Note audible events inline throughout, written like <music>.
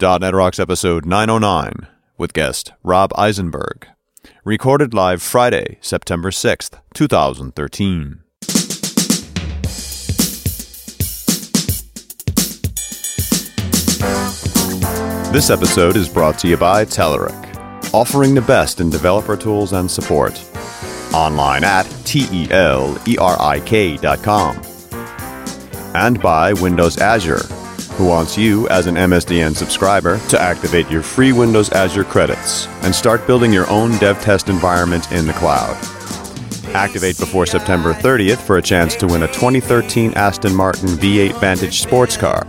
.NET Rocks episode 909 with guest Rob Eisenberg. Recorded live Friday, September 6th, 2013. This episode is brought to you by Telerik, offering the best in developer tools and support. Online at T-E-L-E-R-I-K.com. And by Windows Azure, who wants you as an MSDN subscriber to activate your free Windows Azure credits and start building your own dev test environment in the cloud. Activate before September 30th for a chance to win a 2013 Aston Martin V8 Vantage sports car.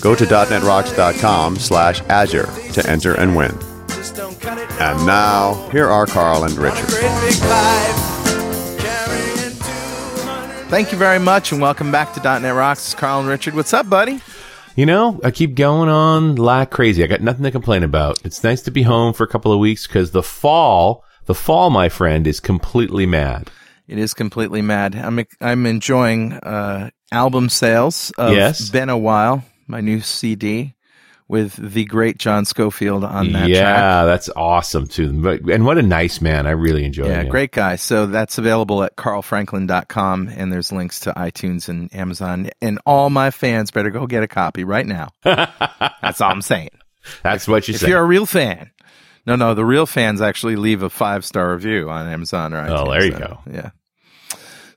Go to .netrocks.com slash Azure to enter and win. And now, here are Carl and Richard. Thank you very much, and welcome back to .NET Rocks. It's Carl and Richard. What's up, buddy? You know, I keep going on like crazy. I got nothing to complain about. It's nice to be home for a couple of weeks because the fall, the fall, my friend, is completely mad. It is completely mad. I'm I'm enjoying uh, album sales of Yes. "Been a While," my new CD with the great John Scofield on that yeah, track. that's awesome too. But- And what a nice man. I really enjoy Yeah, him. great guy. So that's available at carlfranklin.com, and there's links to iTunes and Amazon. And all my fans better go get a copy right now. <laughs> that's all I'm saying. That's what you if say. you're a real fan. No, no, the real fans actually leave a five star review on Amazon or oh, iTunes. Oh, there you So, go. Yeah.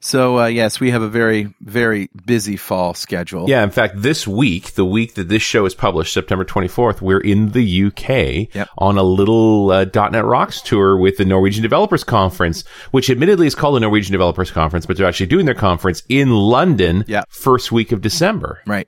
So uh, yes, we have a very, very busy fall schedule. Yeah, in fact, this week, the week that this show is published, September 24th, we're in the UK Yep. on a little uh, .NET Rocks tour with the Norwegian Developers Conference, which admittedly is called the Norwegian Developers Conference, but they're actually doing their conference in London Yep. first week of December. Right.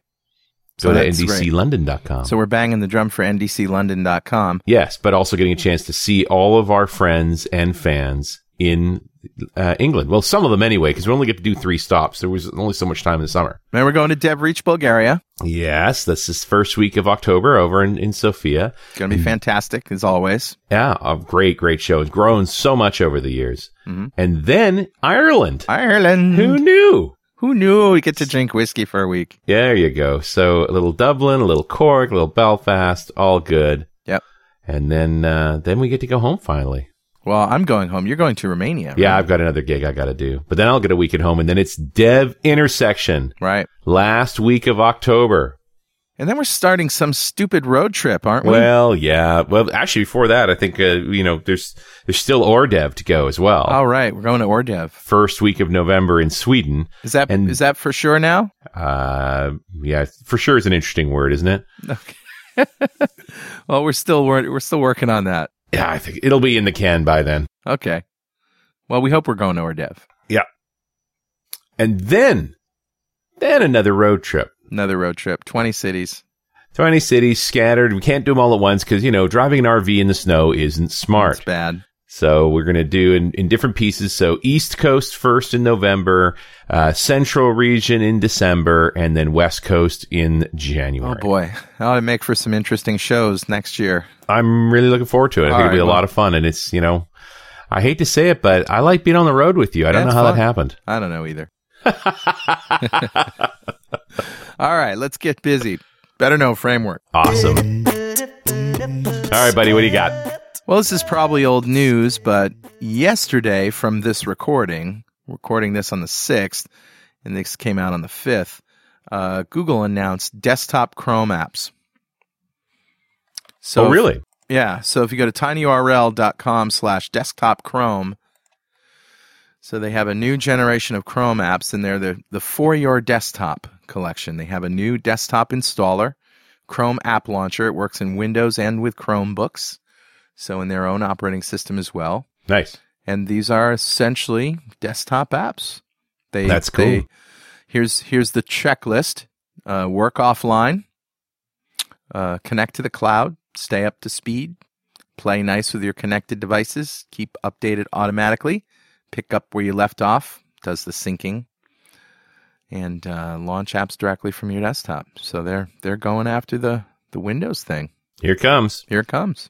Go So to ndclondon.com. So we're banging the drum for ndclondon.com. Yes, but also getting a chance to see all of our friends and fans in uh, England. Well, some of them anyway, because we only get to do three stops. There was only so much time in the summer. Then we're going to DevReach, Bulgaria. Yes, this is first week of October over in, in Sofia. It's going to be fantastic as always. Yeah, a great, great show. It's grown so much over the years. And then Ireland. Ireland. Who knew? Who knew we get to drink whiskey for a week? There you go. So a little Dublin, a little Cork, a little Belfast, all good. Yep. And then, uh, then we get to go home finally. Well, I'm going home. You're going to Romania. Yeah, right? I've got another gig I got to do, but then I'll get a week at home and then it's Dev Intersection Right. last week of October. And then we're starting some stupid road trip, aren't we? Well, yeah. Well, actually before that, I think, uh, you know, there's, there's still Øredev to go as well. All right. We're going to Øredev. First week of November in Sweden. Is that is And- is that for sure now? Uh, yeah, for sure is an interesting word, isn't it? Okay. <laughs> well, we're still we're, we're still working on that. Yeah, I think it'll be in the can by then. Okay. Well, we hope we're going to Øredev. And then, then another road trip. Another road trip. Twenty cities. 20 cities scattered. We can't do them all at once because, you know, driving an RV in the snow isn't smart. It's bad. So we're going to do in, in different pieces. So East Coast first in November, uh, Central region in December, and then West Coast in January. Oh boy, that ought to make for some interesting shows next year. I'm really looking forward to it. I All think it'll be a well- lot of fun. And it's, you know, I hate to say it, but I like being on the road with you. I don't know how fun. that happened. I don't know either. <laughs> <laughs> All right, let's get busy. Better know framework. Awesome. All right, buddy, what do you got? Well, this is probably old news, but yesterday from this recording, recording this on the 6th, and this came out on the 5th, uh, Google announced desktop Chrome apps. So oh, if- really? yeah. So if you go to tinyurl.com slash desktop Chrome, so they have a new generation of Chrome apps, and they're the, the For Your Desktop collection. They have a new desktop installer, Chrome App Launcher. It works in Windows and with Chromebooks, so in their own operating system as well. Nice. And these are essentially desktop apps. They, That's cool. they- here's here's the checklist: uh, work offline, uh, connect to the cloud, stay up to speed, play nice with your connected devices, keep updated automatically, pick up where you left off, does the syncing, and uh, launch apps directly from your desktop. So they're they're going after the the Windows thing. Here it comes. Here it comes.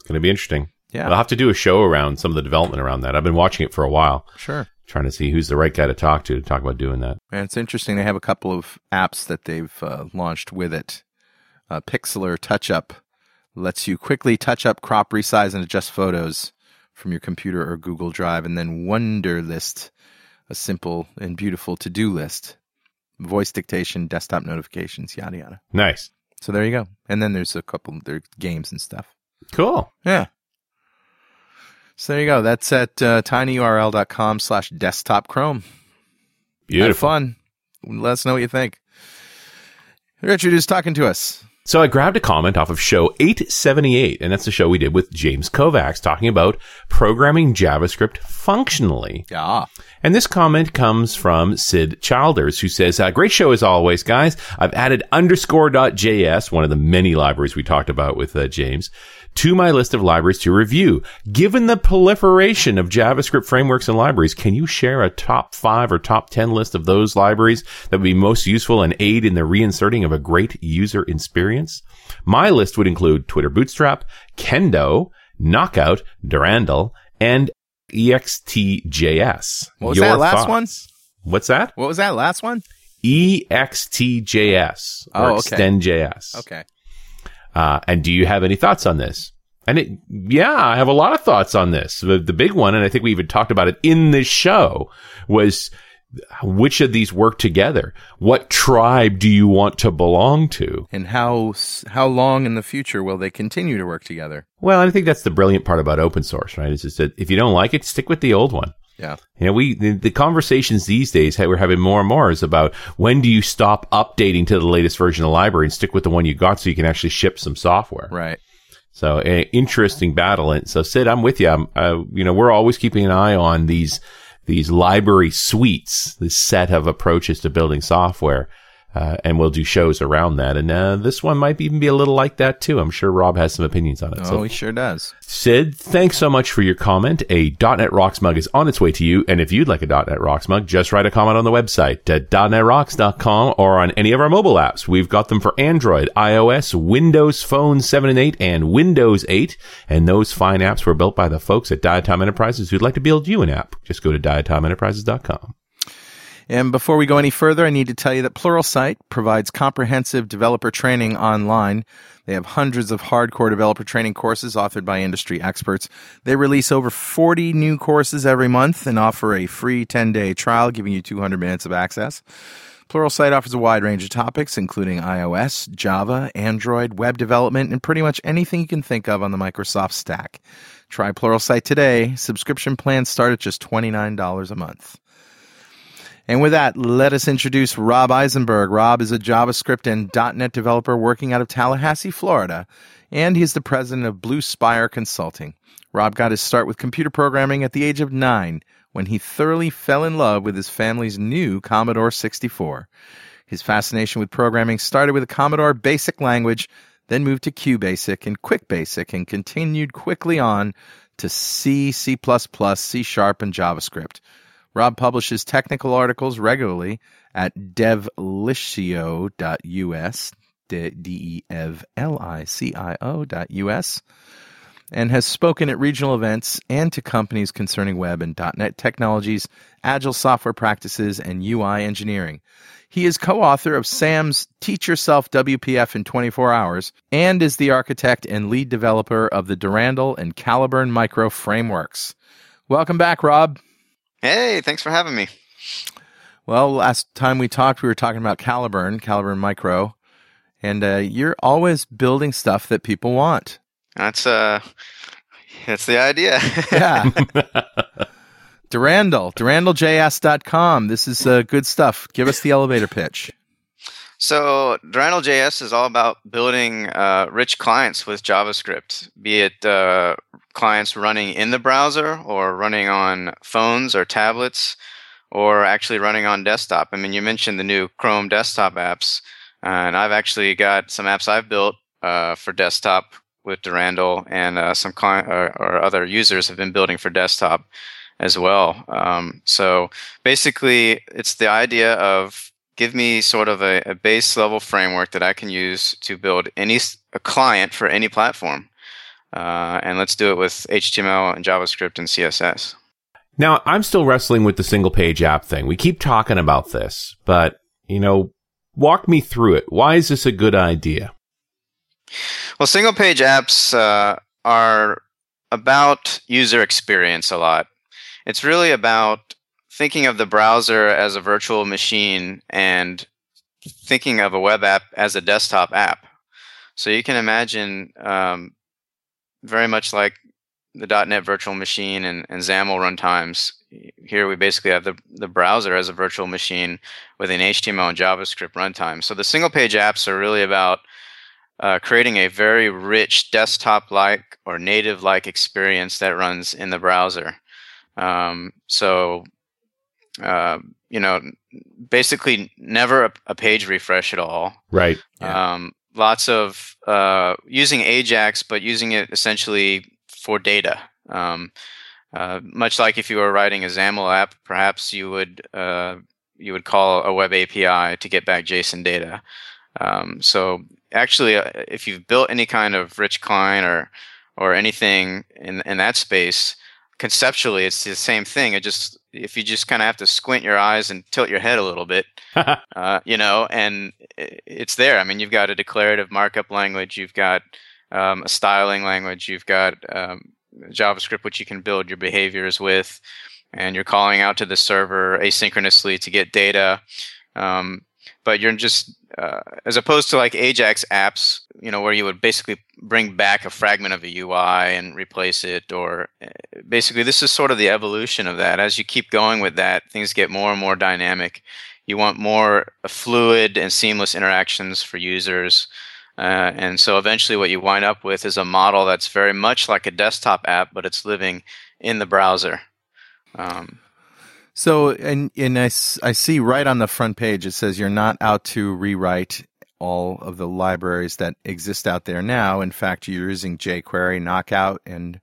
It's going to be interesting. Yeah, I'll have to do a show around some of the development around that. I've been watching it for a while, sure. trying to see who's the right guy to talk to to talk about doing that. And it's interesting. They have a couple of apps that they've uh, launched with it. uh, Pixlr Touch Up lets you quickly touch up, crop, resize, and adjust photos from your computer or Google Drive. And then Wunderlist, a simple and beautiful to do list, voice dictation, desktop notifications, yada yada. Nice. So there you go. And then there's a couple there games and stuff. Cool. Yeah. So there you go. That's at uh, tinyurl.com slash desktop chrome. Have Beautiful. fun. Let us know what you think. Richard is talking to us. So I grabbed a comment off of show 878, and that's the show we did with James Kovacs talking about programming JavaScript functionally. Yeah. And this comment comes from Sid Childers, who says, uh, great show as always, guys. I've added underscore.js, one of the many libraries we talked about with uh, James, to my list of libraries to review. Given the proliferation of JavaScript frameworks and libraries, can you share a top five or top 10 list of those libraries that would be most useful and aid in the reinserting of a great user experience? My list would include Twitter Bootstrap, Kendo, Knockout, Durandal, and EXTJS. What was that last one? What's that? What was that last one? EXTJS or Oh, okay. ExtendJS. Okay. Uh, and do you have any thoughts on this? And it, yeah, I have a lot of thoughts on this. The, the big one, and I think we even talked about it in this show, was which of these work together? What tribe do you want to belong to? And how how long in the future will they continue to work together? Well, I think that's the brilliant part about open source, right? Is just that if you don't like it, stick with the old one. Yeah. You know, we the, the conversations these days we're having more and more is about when do you stop updating to the latest version of the library and stick with the one you got so you can actually ship some software. Right. So, interesting battle. And so, Sid, I'm with you. I'm, uh, you know, we're always keeping an eye on these these library suites, this set of approaches to building software. Uh, and we'll do shows around that. And uh, this one might even be a little like that too. I'm sure Rob has some opinions on it. Oh, so he sure does. Sid, thanks so much for your comment. A .NET Rocks mug is on its way to you. And if you'd like a .NET Rocks mug, just write a comment on the website at .NETRocks.com or on any of our mobile apps. We've got them for Android, iOS, Windows Phone 7 and 8, and Windows 8. And those fine apps were built by the folks at Diatom Enterprises who'd like to build you an app. Just go to diatomenterprises.com. And before we go any further, I need to tell you that Pluralsight provides comprehensive developer training online. They have hundreds of hardcore developer training courses authored by industry experts. They release over 40 new courses every month and offer a free 10 day trial, giving you 200 minutes of access. Pluralsight offers a wide range of topics, including iOS, Java, Android, web development, and pretty much anything you can think of on the Microsoft stack. Try Pluralsight today. Subscription plans start at just $29 a month. And with that, let us introduce Rob Eisenberg. Rob is a JavaScript and .NET developer working out of Tallahassee, Florida, and he's the president of Blue Spire Consulting. Rob got his start with computer programming at the age of nine when he thoroughly fell in love with his family's new Commodore 64. His fascination with programming started with the Commodore Basic language, then moved to QBasic and QuickBasic, and continued quickly on to C, C++, C Sharp, and JavaScript. Rob publishes technical articles regularly at devlicio.us, D-E-V-L-I-C-I-O dot and has spoken at regional events and to companies concerning web and .NET technologies, agile software practices, and UI engineering. He is co-author of Sam's Teach Yourself WPF in 24 Hours and is the architect and lead developer of the Durandal and Caliburn micro frameworks. Welcome back, Rob. Hey, thanks for having me. Well, last time we talked, we were talking about Caliburn, Caliburn Micro, and uh, you're always building stuff that people want. That's uh that's the idea. <laughs> Yeah. Durandal, durandaljs.com. This is uh, good stuff. Give us the elevator pitch. So Durandal.js is all about building uh, rich clients with JavaScript, be it uh, clients running in the browser or running on phones or tablets or actually running on desktop. I mean, you mentioned the new Chrome desktop apps, and I've actually got some apps I've built uh, for desktop with Durandal, and uh, some client or, or other users have been building for desktop as well. Um, so basically, it's the idea of give me sort of a, a base level framework that I can use to build any a client for any platform, uh, and let's do it with HTML and JavaScript and CSS. Now, I'm still wrestling with the single page app thing. We keep talking about this, but, you know, walk me through it. Why is this a good idea? Well, single page apps uh, are about user experience a lot. It's really about thinking of the browser as a virtual machine and thinking of a web app as a desktop app. So you can imagine um, very much like the .NET virtual machine and, and XAML runtimes. Here we basically have the, the browser as a virtual machine with an HTML and JavaScript runtime. So the single page apps are really about uh, creating a very rich desktop like or native like experience that runs in the browser. Um, so, uh, you know, basically never a, a, page refresh at all. Right. Yeah. Um, lots of uh, using Ajax, but using it essentially for data. Um, uh, much like if you were writing a XAML app, perhaps you would uh, you would call a web API to get back JSON data. Um, so actually, uh, if you've built any kind of rich client or or anything in in that space, conceptually it's the same thing. It just if you just kind of have to squint your eyes and tilt your head a little bit, <laughs> uh, you know, and it's there. I mean, you've got a declarative markup language, you've got um, a styling language, you've got um, JavaScript, which you can build your behaviors with, and you're calling out to the server asynchronously to get data. Um, but you're just uh, as opposed to like Ajax apps, you know, where you would basically bring back a fragment of a UI and replace it, or uh, basically this is sort of the evolution of that. As you keep going with that, things get more and more dynamic. You want more fluid and seamless interactions for users. Uh, and so eventually, what you wind up with is a model that's very much like a desktop app, but it's living in the browser. Um, so, and and I, I see right on the front page it says you're not out to rewrite all of the libraries that exist out there now. In fact, you're using jQuery, Knockout, and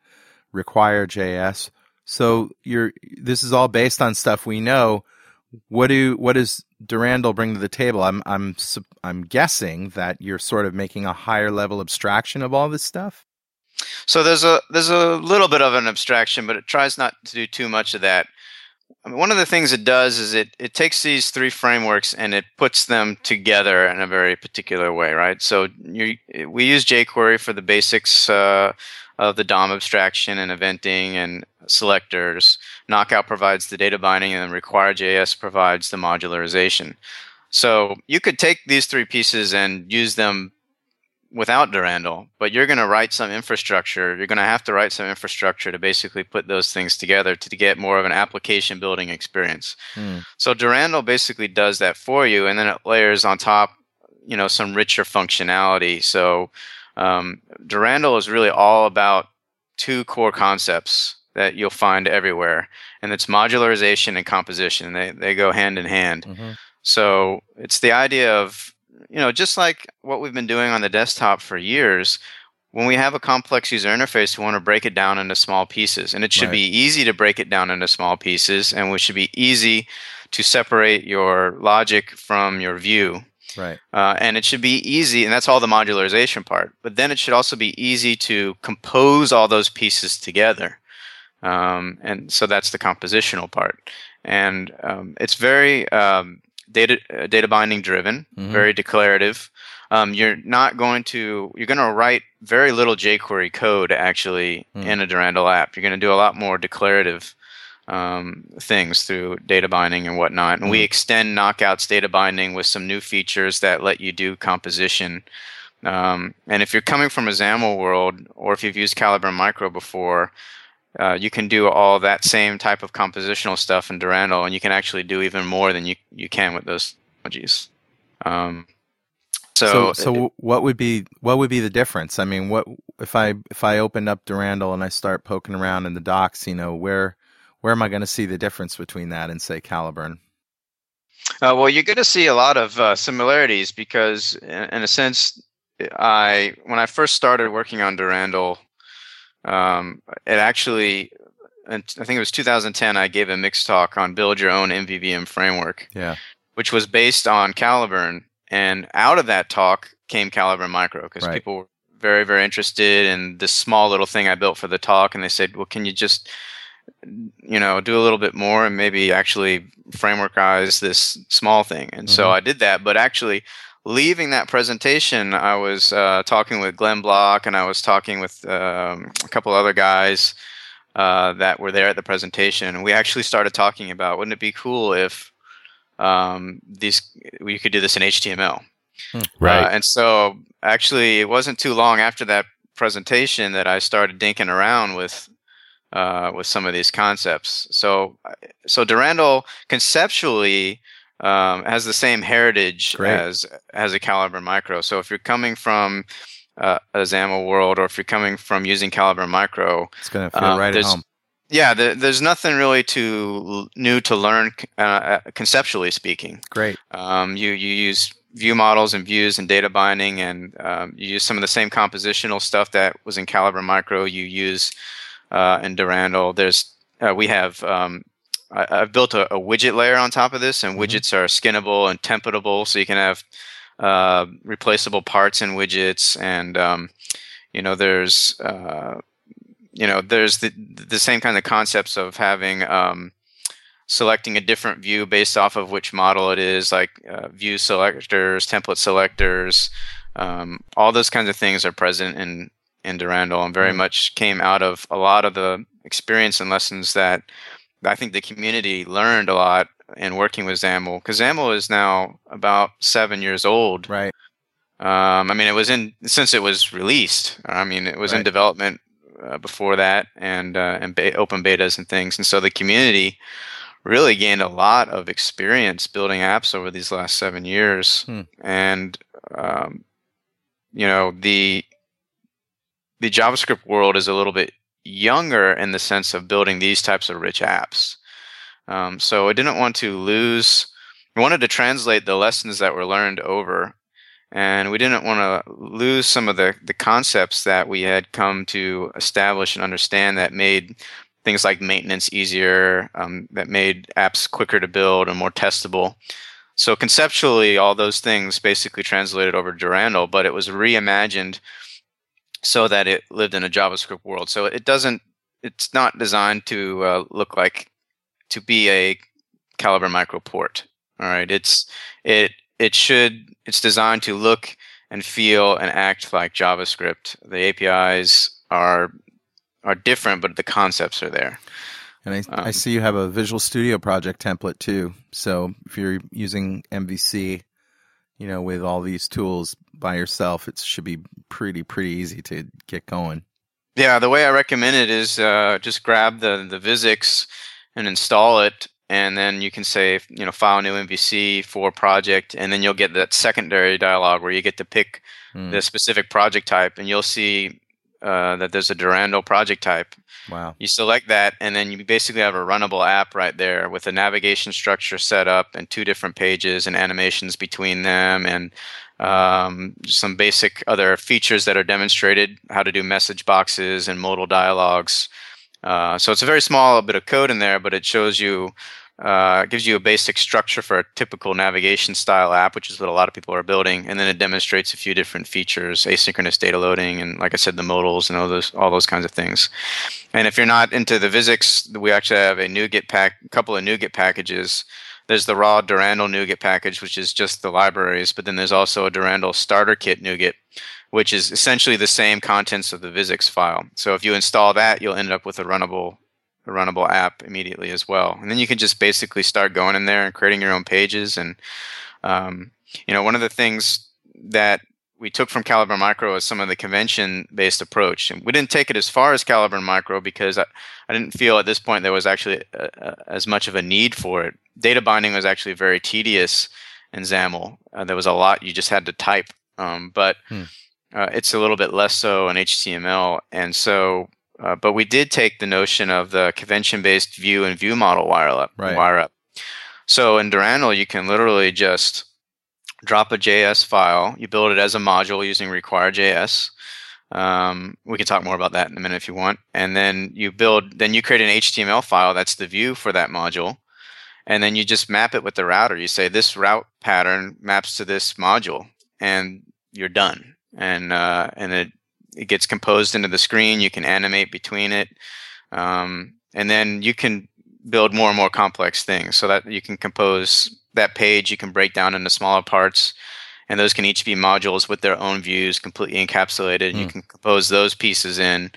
Require.js. So you're this is all based on stuff we know. What do what does Durandal bring to the table? I'm I'm I'm guessing that you're sort of making a higher level abstraction of all this stuff. So there's a there's a little bit of an abstraction, but it tries not to do too much of that. I mean, one of the things it does is it, it takes these three frameworks and it puts them together in a very particular way, right? So you, we use jQuery for the basics uh, of the DOM abstraction and eventing and selectors. Knockout provides the data binding, and Require.js provides the modularization. So you could take these three pieces and use them without Durandal, but you're going to write some infrastructure. You're going to have to write some infrastructure to basically put those things together to get more of an application building experience. Hmm. So Durandal basically does that for you, and then it layers on top, you know, some richer functionality. So um, Durandal is really all about two core concepts that you'll find everywhere, and it's modularization and composition. They they go hand in hand. Mm-hmm. So it's the idea of you know, just like what we've been doing on the desktop for years, when we have a complex user interface, we want to break it down into small pieces. And it should right. be easy to break it down into small pieces, and it should be easy to separate your logic from your view. Right. Uh, and it should be easy, and that's all the modularization part. But then it should also be easy to compose all those pieces together. Um, and so that's the compositional part. And um, it's very um, data uh, data binding driven, mm-hmm. very declarative. Um, you're not going to you're going to write very little jQuery code actually mm. in a Durandal app. You're going to do a lot more declarative um, things through data binding and whatnot. And mm. we extend Knockout's data binding with some new features that let you do composition. Um, and if you're coming from a XAML world, or if you've used Caliburn Micro before, uh, you can do all that same type of compositional stuff in Durandal, and you can actually do even more than you, you can with those technologies. Um, so, so, so it, what would be what would be the difference? I mean, what if I if I open up Durandal and I start poking around in the docs? You know, where where am I going to see the difference between that and say Caliburn? Uh, well, you're going to see a lot of uh, similarities because, in, in, a sense, I when I first started working on Durandal, um, it actually, I think it was 2010, I gave a mixed talk on build your own MVVM framework. Yeah. Which was based on Caliburn. And out of that talk came Caliburn Micro because right. people were very, very interested in this small little thing I built for the talk. And they said, well, can you just, you know, do a little bit more and maybe actually frameworkize this small thing? And mm-hmm. so I did that. But actually, leaving that presentation, I was uh, talking with Glenn Block and I was talking with um, a couple other guys uh, that were there at the presentation. And we actually started talking about wouldn't it be cool if um, these we could do this in HTML. Hmm. Right. Uh, and so actually, it wasn't too long after that presentation that I started dinking around with uh, with some of these concepts. So, so Durandal conceptually um, has the same heritage Great. as as a Caliburn Micro. So if you're coming from uh, a XAML world, or if you're coming from using Caliburn Micro, it's going to feel um, right at home. Yeah, the, there's nothing really too new to learn uh, uh, conceptually speaking. Great. Um, you you use view models and views and data binding, and um, you use some of the same compositional stuff that was in Caliburn Micro. You use uh, in Durandal. There's uh, we have um, I, have built a, a, widget layer on top of this, and mm-hmm. widgets are skinnable and templatable, so you can have uh, replaceable parts in widgets, and um, you know there's uh, you know there's the the same kind of concepts of having um, selecting a different view based off of which model it is, like uh, view selectors, template selectors, um, all those kinds of things are present in in Durandal, and very mm-hmm. much came out of a lot of the experience and lessons that I think the community learned a lot in working with XAML because XAML is now about seven years old. Right. Um, I mean, it was in since it was released. I mean, it was right. in development uh, before that, and uh, and be- open betas and things. And so the community really gained a lot of experience building apps over these last seven years. Hmm. And um, you know, the the JavaScript world is a little bit younger in the sense of building these types of rich apps. Um, so I didn't want to lose. We wanted to translate the lessons that were learned over, and we didn't want to lose some of the the concepts that we had come to establish and understand that made things like maintenance easier, um, that made apps quicker to build and more testable. So conceptually, all those things basically translated over to Durandal, but it was reimagined so that it lived in a JavaScript world. So it doesn't. It's not designed to uh, look like to be a Caliburn micro port. All right. It's it it should it's designed to look and feel and act like JavaScript. The APIs are are different, but the concepts are there. And I, um, I see you have a Visual Studio project template too. So if you're using MVC, you know, with all these tools by yourself, it should be pretty pretty easy to get going. Yeah, the way I recommend it is uh, just grab the the VSIX and install it, and then you can say you know file new MVC for project, and then you'll get that secondary dialog where you get to pick mm. the specific project type, and you'll see uh, that there's a Durandal project type. Wow. You select that, and then you basically have a runnable app right there with a navigation structure set up and two different pages and animations between them, and um, some basic other features that are demonstrated how to do message boxes and modal dialogues. Uh, so it's a very small bit of code in there, but it shows you uh, it gives you a basic structure for a typical navigation style app, which is what a lot of people are building, and then it demonstrates a few different features, asynchronous data loading, and like I said, the modals and all those all those kinds of things. And if you're not into the VSIX, we actually have a NuGet pack, a couple of NuGet packages. There's the raw Durandal NuGet package, which is just the libraries, but then there's also a Durandal starter kit NuGet, which is essentially the same contents of the VSIX file. So if you install that, you'll end up with a runnable a runnable app immediately as well. And then you can just basically start going in there and creating your own pages. And um, you know, one of the things that we took from Caliburn Micro is some of the convention-based approach, and we didn't take it as far as Caliburn Micro because I, I didn't feel at this point there was actually a, a, as much of a need for it. Data binding was actually very tedious in XAML. Uh, there was a lot you just had to type, um, but hmm. uh, it's a little bit less so in HTML. And so uh, but we did take the notion of the convention-based view and view model wire up. Right. Wire up. So in Durandal, you can literally just drop a JS file. You build it as a module using require.js. Um, we can talk more about that in a minute if you want. And then you build, then you create an HTML file that's the view for that module. And then you just map it with the router. You say this route pattern maps to this module, and you're done. And uh, and it it gets composed into the screen. You can animate between it, um, and then you can build more and more complex things. So that you can compose that page, you can break down into smaller parts, and those can each be modules with their own views, completely encapsulated. And you can compose those pieces in.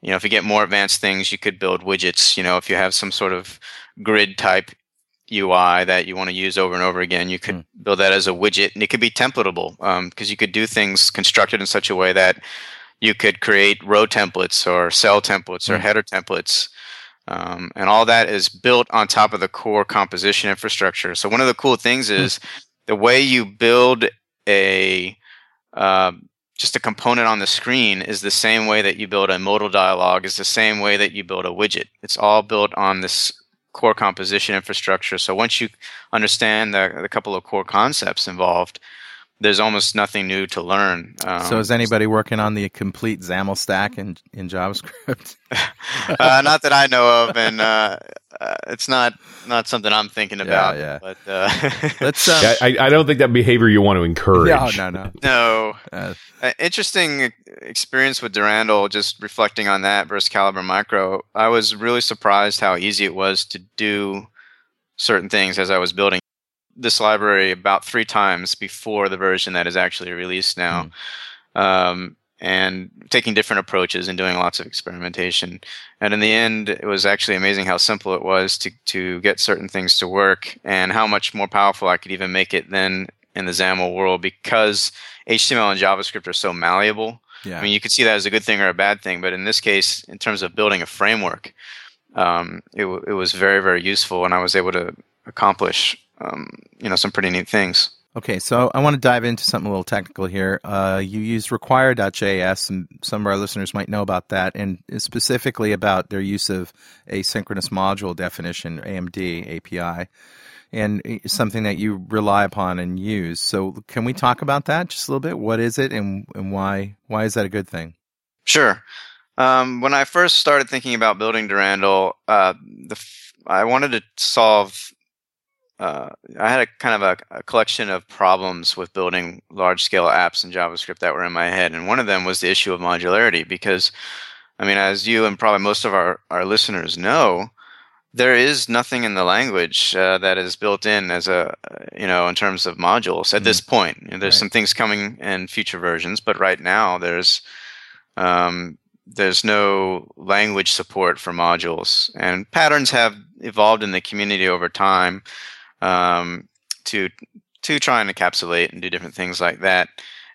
You know, if you get more advanced things, you could build widgets. You know, if you have some sort of grid type UI that you want to use over and over again, you could build that as a widget, and it could be templatable because um, you could do things constructed in such a way that you could create row templates or cell templates or header templates. Um, and all that is built on top of the core composition infrastructure. So one of the cool things is the way you build a uh, just a component on the screen is the same way that you build a modal dialog is the same way that you build a widget. It's all built on this core composition infrastructure. So once you understand the, the couple of core concepts involved, there's almost nothing new to learn. Um, so is anybody working on the complete XAML stack in, in JavaScript? <laughs> uh, not that I know of, and uh, uh, it's not not something I'm thinking about. Yeah, yeah. But uh, <laughs> let's. Um, yeah, I, I, don't think that behavior you want to encourage. No, no, no. <laughs> No. Uh, interesting experience with Durandal. Just reflecting on that versus Caliburn Micro, I was really surprised how easy it was to do certain things as I was building this library about three times before the version that is actually released now. Mm. Um, and taking different approaches and doing lots of experimentation. And in the end, it was actually amazing how simple it was to, to get certain things to work and how much more powerful I could even make it than in the XAML world because HTML and JavaScript are so malleable. Yeah. I mean, you could see that as a good thing or a bad thing, but in this case, in terms of building a framework, um, it, it was very, very useful, and I was able to accomplish um, you know some pretty neat things. Okay, so I want to dive into something a little technical here. Uh, you use require.js, and some of our listeners might know about that, and specifically about their use of asynchronous module definition, AMD API, and something that you rely upon and use. So, can we talk about that just a little bit? What is it, and and why why is that a good thing? Sure. Um, when I first started thinking about building Durandal, uh, the I wanted to solve uh, I had a kind of a, a, collection of problems with building large scale apps in JavaScript that were in my head. And one of them was the issue of modularity because, I mean, as you and probably most of our, our listeners know, there is nothing in the language uh, that is built in as a, you know, in terms of modules at mm-hmm. this point. You know, there's right. some things coming in future versions, but right now there's, um, there's no language support for modules and patterns have evolved in the community over time um, to to try and encapsulate and do different things like that.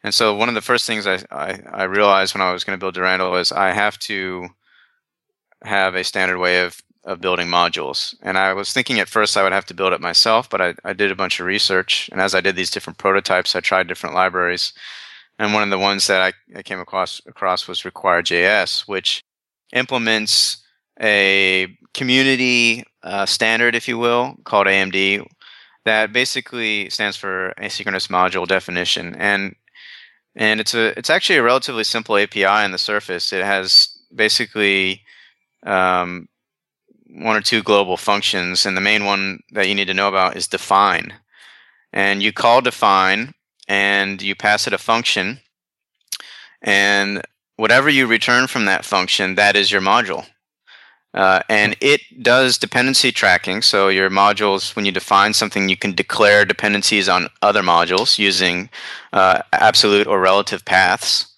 And so one of the first things I, I, I realized when I was going to build Durandal was I have to have a standard way of, of building modules. And I was thinking at first I would have to build it myself, but I, I did a bunch of research. And as I did these different prototypes, I tried different libraries. And one of the ones that I, I came across, across was Require.js, which implements a community uh, standard, if you will, called AMD, that basically stands for asynchronous module definition and and it's a it's actually a relatively simple API on the surface. It has basically um, one or two global functions, and the main one that you need to know about is define. And you call define, and you pass it a function, and whatever you return from that function, that is your module. Uh, and it does dependency tracking. So your modules, when you define something, you can declare dependencies on other modules using uh, absolute or relative paths.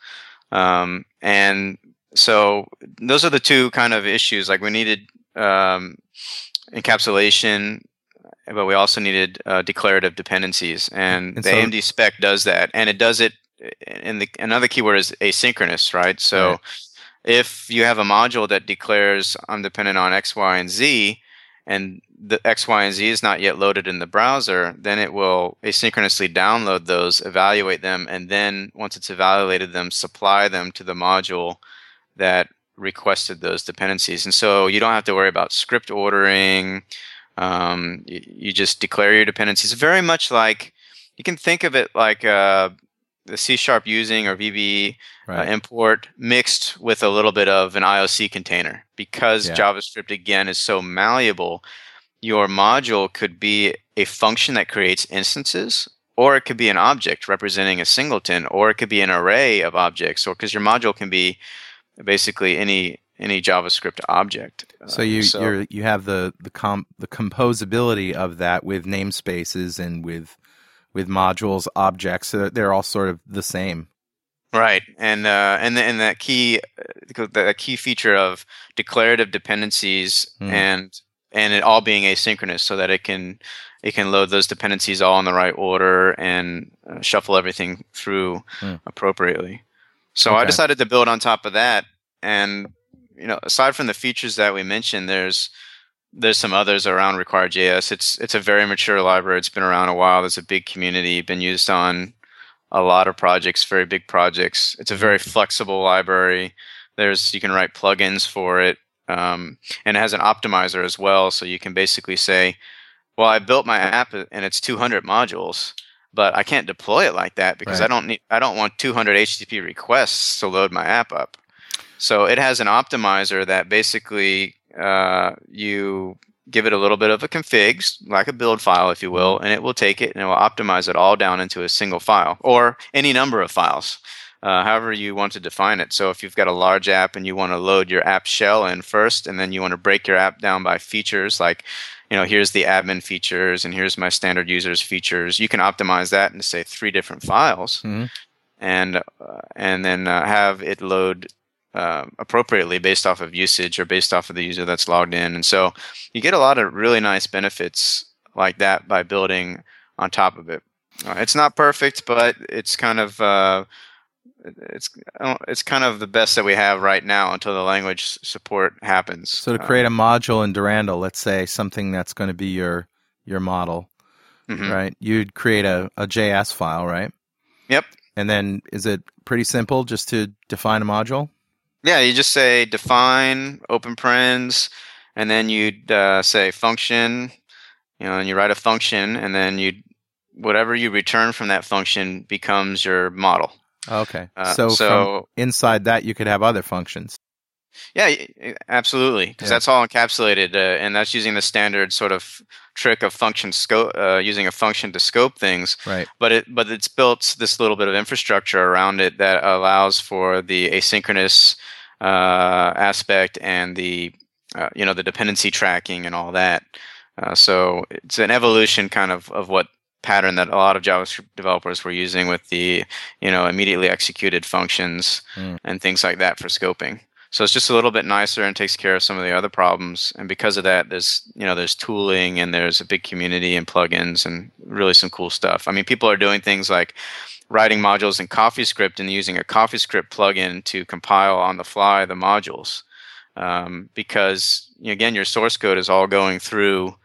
Um, and so those are the two kind of issues. Like we needed um, encapsulation, but we also needed uh, declarative dependencies. And, and the so, AMD spec does that, and it does it. And the another keyword is asynchronous, right? So. Right if you have a module that declares I'm dependent on X, Y, and Z, and the X, Y, and Z is not yet loaded in the browser, then it will asynchronously download those, evaluate them, and then once it's evaluated them, supply them to the module that requested those dependencies. And so you don't have to worry about script ordering. Um, you, you, just declare your dependencies. Very much like you can think of it like uh, the C sharp using or VB uh, right. uh, import mixed with a little bit of an IOC container. Because yeah. JavaScript again is so malleable, your module could be a function that creates instances, or it could be an object representing a singleton, or it could be an array of objects, or because your module can be basically any any JavaScript object. So you so, you have the the comp the composability of that with namespaces and with with modules, objects. So they're all sort of the same. Right, and uh, and the, and that key uh, the key feature of declarative dependencies Hmm. and and it all being asynchronous, so that it can it can load those dependencies all in the right order and uh, shuffle everything through Hmm. appropriately. So I decided to build on top of that, and you know, aside from the features that we mentioned, there's there's some others around Require.js. It's it's a very mature library. It's been around a while. There's a big community. Been used on a lot of projects, very big projects. It's a very flexible library. There's you can write plugins for it, um, and it has an optimizer as well. So you can basically say, "Well, I built my app and it's 200 modules, but I can't deploy it like that because I don't need I don't want 200 HTTP requests to load my app up." So it has an optimizer that basically uh, you give it a little bit of a config, like a build file, if you will, and it will take it and it will optimize it all down into a single file or any number of files, uh, however you want to define it. So if you've got a large app and you want to load your app shell in first, and then you want to break your app down by features, like you know, here's the admin features and here's my standard users features. You can optimize that into say three different files, Mhm. and uh, and then uh, have it load uh, appropriately based off of usage or based off of the user that's logged in. And so you get a lot of really nice benefits like that by building on top of it. Uh, it's not perfect, but it's kind of uh, it's it's kind of the best that we have right now until the language support happens. So to Uh, create a module in Durandal, let's say something that's going to be your your model, mhm. right? You'd create a, a JS file, right? Yep. And then is it pretty simple just to define a module? Yeah, you just say define open parens, and then you'd uh, say function, you know, and you write a function, and then you whatever you return from that function becomes your model. Okay. Uh, so, so inside that, you could have other functions. Yeah, absolutely, because Yeah. that's all encapsulated, uh, and that's using the standard sort of trick of function scope, uh, using a function to scope things. Right. but it but it's built this little bit of infrastructure around it that allows for the asynchronous uh, aspect and the uh, you know the dependency tracking and all that. Uh, so it's an evolution kind of of what pattern that a lot of JavaScript developers were using with the you know immediately executed functions Mm. and things like that for scoping. So it's just a little bit nicer and takes care of some of the other problems. And because of that, there's you know there's tooling and there's a big community and plugins and really some cool stuff. I mean, people are doing things like writing modules in CoffeeScript and using a CoffeeScript plugin to compile on the fly the modules. Um, because again, your source code is all going through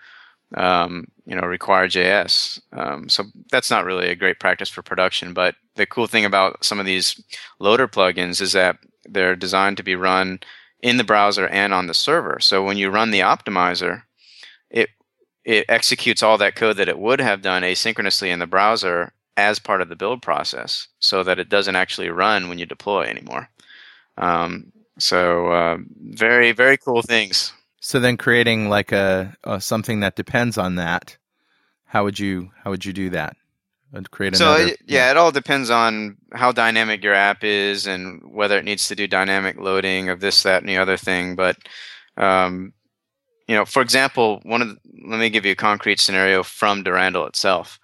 um, you know require.js. Um, so that's not really a great practice for production. But the cool thing about some of these loader plugins is that they're designed to be run in the browser and on the server. So when you run the optimizer, it it executes all that code that it would have done asynchronously in the browser as part of the build process, so that it doesn't actually run when you deploy anymore. Um, so uh, very very cool things. So then creating like a, a something that depends on that, how would you how would you do that? Would create So another it- yeah, it all depends on how dynamic your app is and whether it needs to do dynamic loading of this, that, and the other thing. But um, you know, for example, one of the, let me give you a concrete scenario from Durandal itself.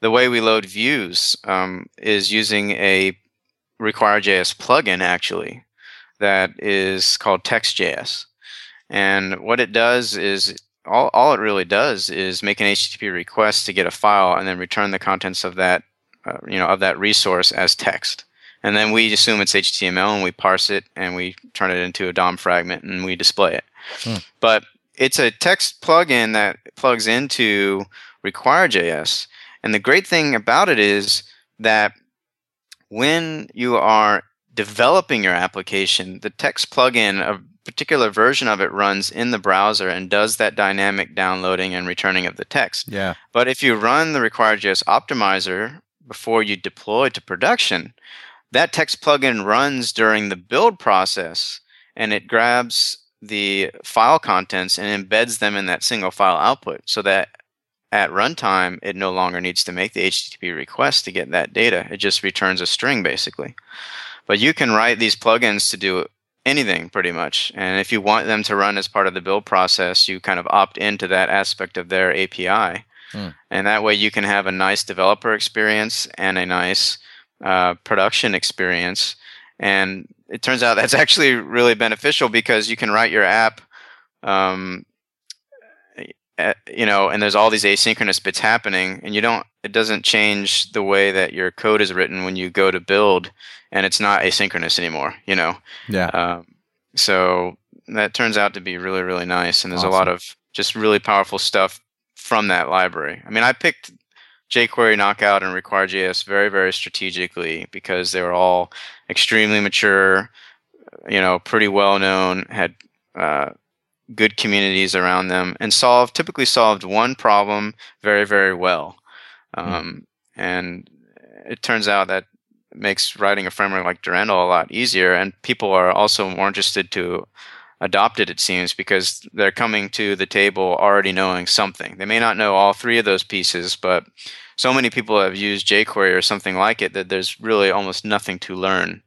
The way we load views um, is using a Require.js plugin actually that is called Text.js. And what it does is all, all it really does is make an HTTP request to get a file and then return the contents of that, uh, you know, of that resource as text. And then we assume it's HTML and we parse it and we turn it into a DOM fragment and we display it. Hmm. But it's a text plugin that plugs into Require.js. And the great thing about it is that when you are developing your application, the text plugin, particular version of it runs in the browser and does that dynamic downloading and returning of the text. yeah But if you run the Require.js optimizer before you deploy to production, that text plugin runs during the build process and it grabs the file contents and embeds them in that single file output so that at runtime it no longer needs to make the HTTP request to get that data. It just returns a string basically. But you can write these plugins to do anything pretty much. And if you want them to run as part of the build process, you kind of opt into that aspect of their API and that way you can have a nice developer experience and a nice uh, production experience. And it turns out <laughs> that's actually really beneficial because you can write your app, um, at, you know, and there's all these asynchronous bits happening, and you don't. It doesn't change the way that your code is written when you go to build, and it's not asynchronous anymore. You know. Yeah. Um, so that turns out to be really really nice, and there's a lot of just really powerful stuff from that library. I mean, I picked jQuery Knockout and Require.js very very strategically because they were all extremely mature, you know, pretty well known, had uh, good communities around them, and solved typically solved one problem very very well. Um, And it turns out that makes writing a framework like Durandal a lot easier, and people are also more interested to adopt it. It seems because they're coming to the table already knowing something. They may not know all three of those pieces, but so many people have used jQuery or something like it that there's really almost nothing to learn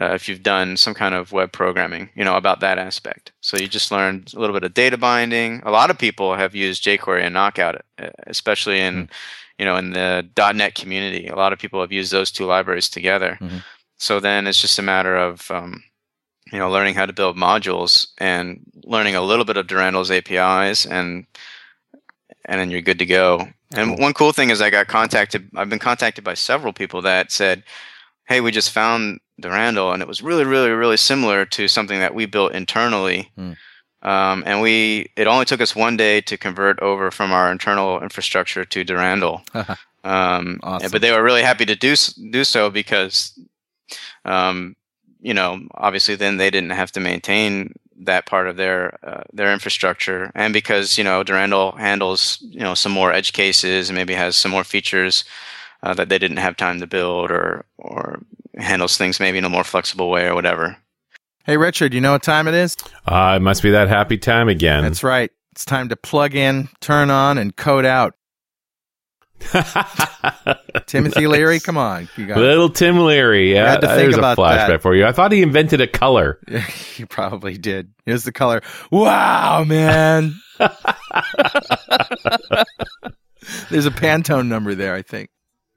uh, if you've done some kind of web programming, you know, about that aspect. So you just learn a little bit of data binding. A lot of people have used jQuery and Knockout, uh, especially in, you know, in the .NET community. A lot of people have used those two libraries together. Mhm. So then it's just a matter of, um, you know, learning how to build modules and learning a little bit of Durandal's APIs, and and then you're good to go. And one cool thing is I got contacted. I've been contacted by several people that said, "Hey, we just found Durandal, and it was really, really, really similar to something that we built internally." Hmm. Um, and we it only took us one day to convert over from our internal infrastructure to Durandal. <laughs> um, Awesome. But they were really happy to do do so because, um, you know, obviously then they didn't have to maintain that part of their uh, their infrastructure, and because you know Durandal handles you know some more edge cases and maybe has some more features uh, that they didn't have time to build, or or handles things maybe in a more flexible way or whatever. Hey, Richard, you know what time it is? Uh, it must be that happy time again. That's right. It's time to plug in, turn on, and code out. <laughs> Timothy Nice. Leary, come on. You got Little Tim Leary. Yeah, had to think there's a flashback that. for you. I thought he invented a color. <laughs> he probably did. Here's the color. Wow, man. <laughs> There's a Pantone number there, I think.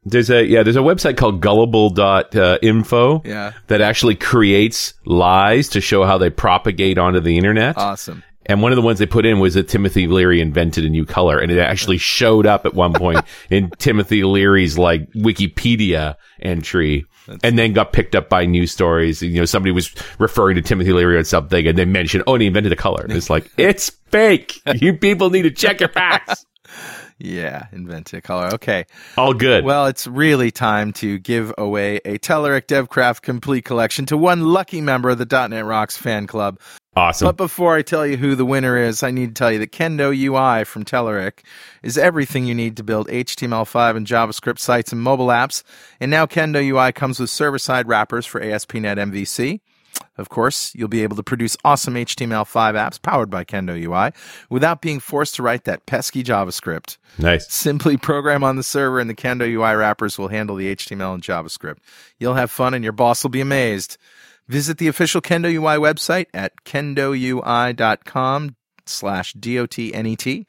There's a yeah, there's a website called gullible.info uh, Yeah. that actually creates lies to show how they propagate onto the internet. Awesome. And one of the ones they put in was that Timothy Leary invented a new color, and it actually showed up at one point <laughs> in Timothy Leary's like Wikipedia entry, and then got picked up by news stories. You know, somebody was referring to Timothy Leary on something, and they mentioned, "Oh, and he invented a color." And it's like <laughs> it's fake. You people need to check your facts. Yeah, invented a color. Okay. All good. Well, it's really time to give away a Telerik DevCraft complete collection to one lucky member of the .NET Rocks fan club. awesome. But before I tell you who the winner is, I need to tell you that Kendo UI from Telerik is everything you need to build HTML5 and JavaScript sites and mobile apps. And now Kendo UI comes with server-side wrappers for ASP.NET MVC. Of course, you'll be able to produce awesome HTML5 apps powered by Kendo UI without being forced to write that pesky JavaScript. nice. Simply program on the server and the Kendo UI wrappers will handle the HTML and JavaScript. You'll have fun and your boss will be amazed. Visit the official Kendo UI website at kendoui.com slash dotnet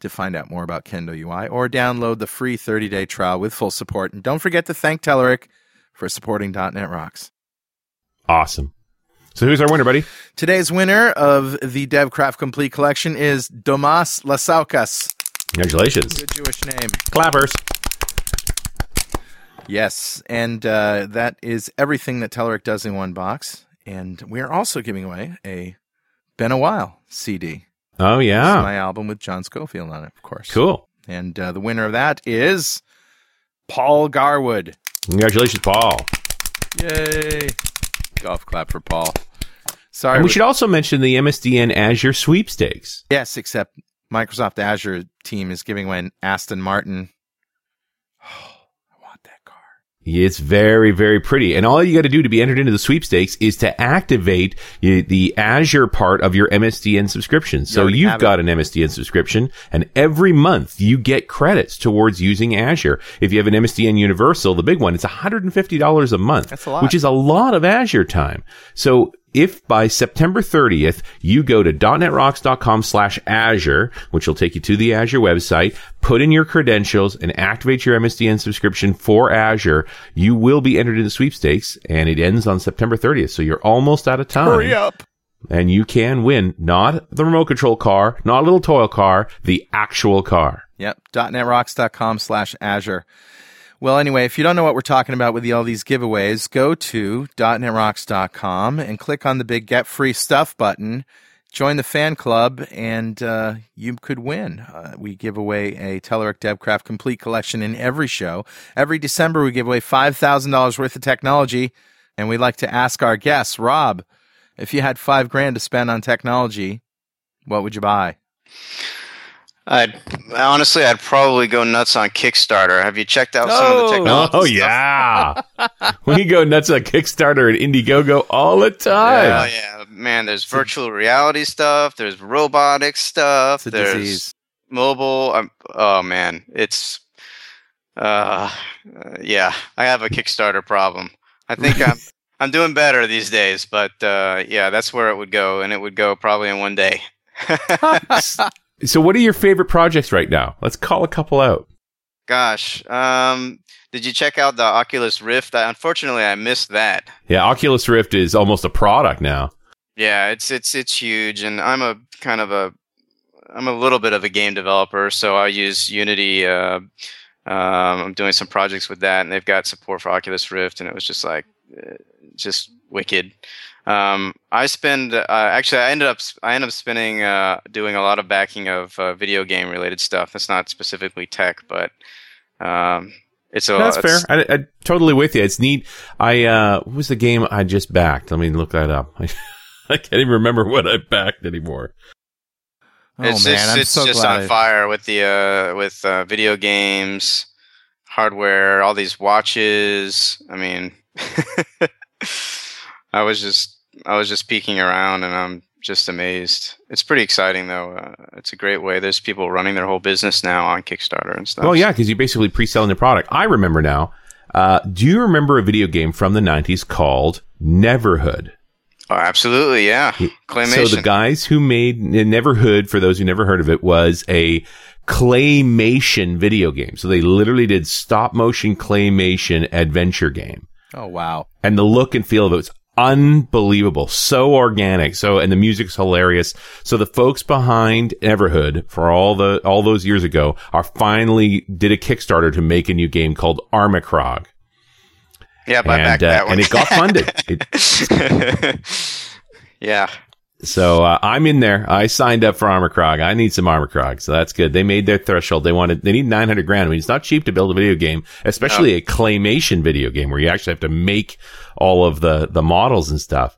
to find out more about Kendo UI or download the free 30-day trial with full support. And don't forget to thank Telerik for supporting .NET Rocks. Awesome. So who's our winner, buddy? Today's winner of the DevCraft Complete Collection is Domas Lasaukas. Congratulations. Good Jewish name. Clappers. Yes, and uh, that is everything that Telerik does in one box. And we are also giving away a Been a While CD. Oh yeah. my album with John Scofield on it, of course. Cool. And uh, the winner of that is Paul Garwood. Congratulations, Paul. Yay! Golf clap for Paul. Sorry. And we we- should also mention the MSDN Azure sweepstakes. yes, except Microsoft Azure team is giving away an Aston Martin. I want that car. It's very, very pretty. And all you got to do to be entered into the sweepstakes is to activate the Azure part of your MSDN subscription. So you've have got an MSDN subscription and every month you get credits towards using Azure. If you have an MSDN Universal, the big one, it's $150 a month. That's a lot. Which is a lot of Azure time. So if by September 30th you go to .netrocks.com slash Azure, which will take you to the Azure website, put in your credentials and activate your MSDN subscription for Azure, you will be entered in the sweepstakes and it ends on September 30th. So you're almost out of time. Hurry up. And you can win not the remote control car, not a little toy car, the actual car. Yep. .netrocks.com slash Azure. Well, anyway, if you don't know what we're talking about with all these giveaways, go to .netrocks.com and click on the big Get Free Stuff button. Join the fan club, and uh, you could win. Uh, we give away a Telerik DevCraft complete collection in every show. Every December, we give away $5,000 worth of technology, and we like to ask our guests, Rob, if you had five grand to spend on technology, what would you buy? I'd honestly, I'd probably go nuts on Kickstarter. Have you checked out some of the Oh. technology? Oh, stuff? yeah. <laughs> we go nuts on Kickstarter and Indiegogo all the time. Oh yeah, man. There's virtual reality stuff. There's robotic stuff. It's a there's disease. mobile. Um, oh man, it's uh, yeah. I have a Kickstarter problem. I think I'm <laughs> I'm doing better these days, but uh, yeah, that's where it would go, and it would go probably in one day. <laughs> So, what are your favorite projects right now? Let's call a couple out. Gosh, um, did you check out the Oculus Rift? I, unfortunately, I missed that. Yeah, Oculus Rift is almost a product now. Yeah, it's it's it's huge, and I'm a kind of a I'm a little bit of a game developer, so I use Unity. Uh, um, I'm doing some projects with that, and they've got support for Oculus Rift, and it was just like uh, just wicked. Um, I spend uh, actually I ended up I ended up spending uh, doing a lot of backing of uh, video game related stuff. That's not specifically tech, but um, it's a That's fair. I, I totally with you. It's neat. I uh, what was the game I just backed? Let me look that up. I, <laughs> I can't even remember what I backed anymore. Oh it's man, it's, I'm it's so just glad. on I- fire with the uh, with uh, video games, hardware, all these watches. I mean, <laughs> I was just I was just peeking around, and I'm just amazed. It's pretty exciting though. Uh, it's a great way. There's people running their whole business now on Kickstarter and stuff. Well, yeah, because you're basically pre-selling the product. I remember now. Uh, do you remember a video game from the 90s called Neverhood? Oh, absolutely, yeah. Claymation. So the guys who made Neverhood, for those who never heard of it, was a claymation video game. So they literally did stop motion claymation adventure game. oh wow. and the look and feel of it was unbelievable. So organic. So, and the music's hilarious. So the folks behind Neverhood for all the, all those years ago are finally did a Kickstarter to make a new game called Armikrog. I backed And, uh, that one. and it got funded. <laughs> It- yeah. So, uh, I'm in there. I signed up for Armikrog. I need some Armikrog. So that's good. They made their threshold. They wanted, they need 900 grand. I mean, it's not cheap to build a video game, especially a claymation video game where you actually have to make all of the, the models and stuff.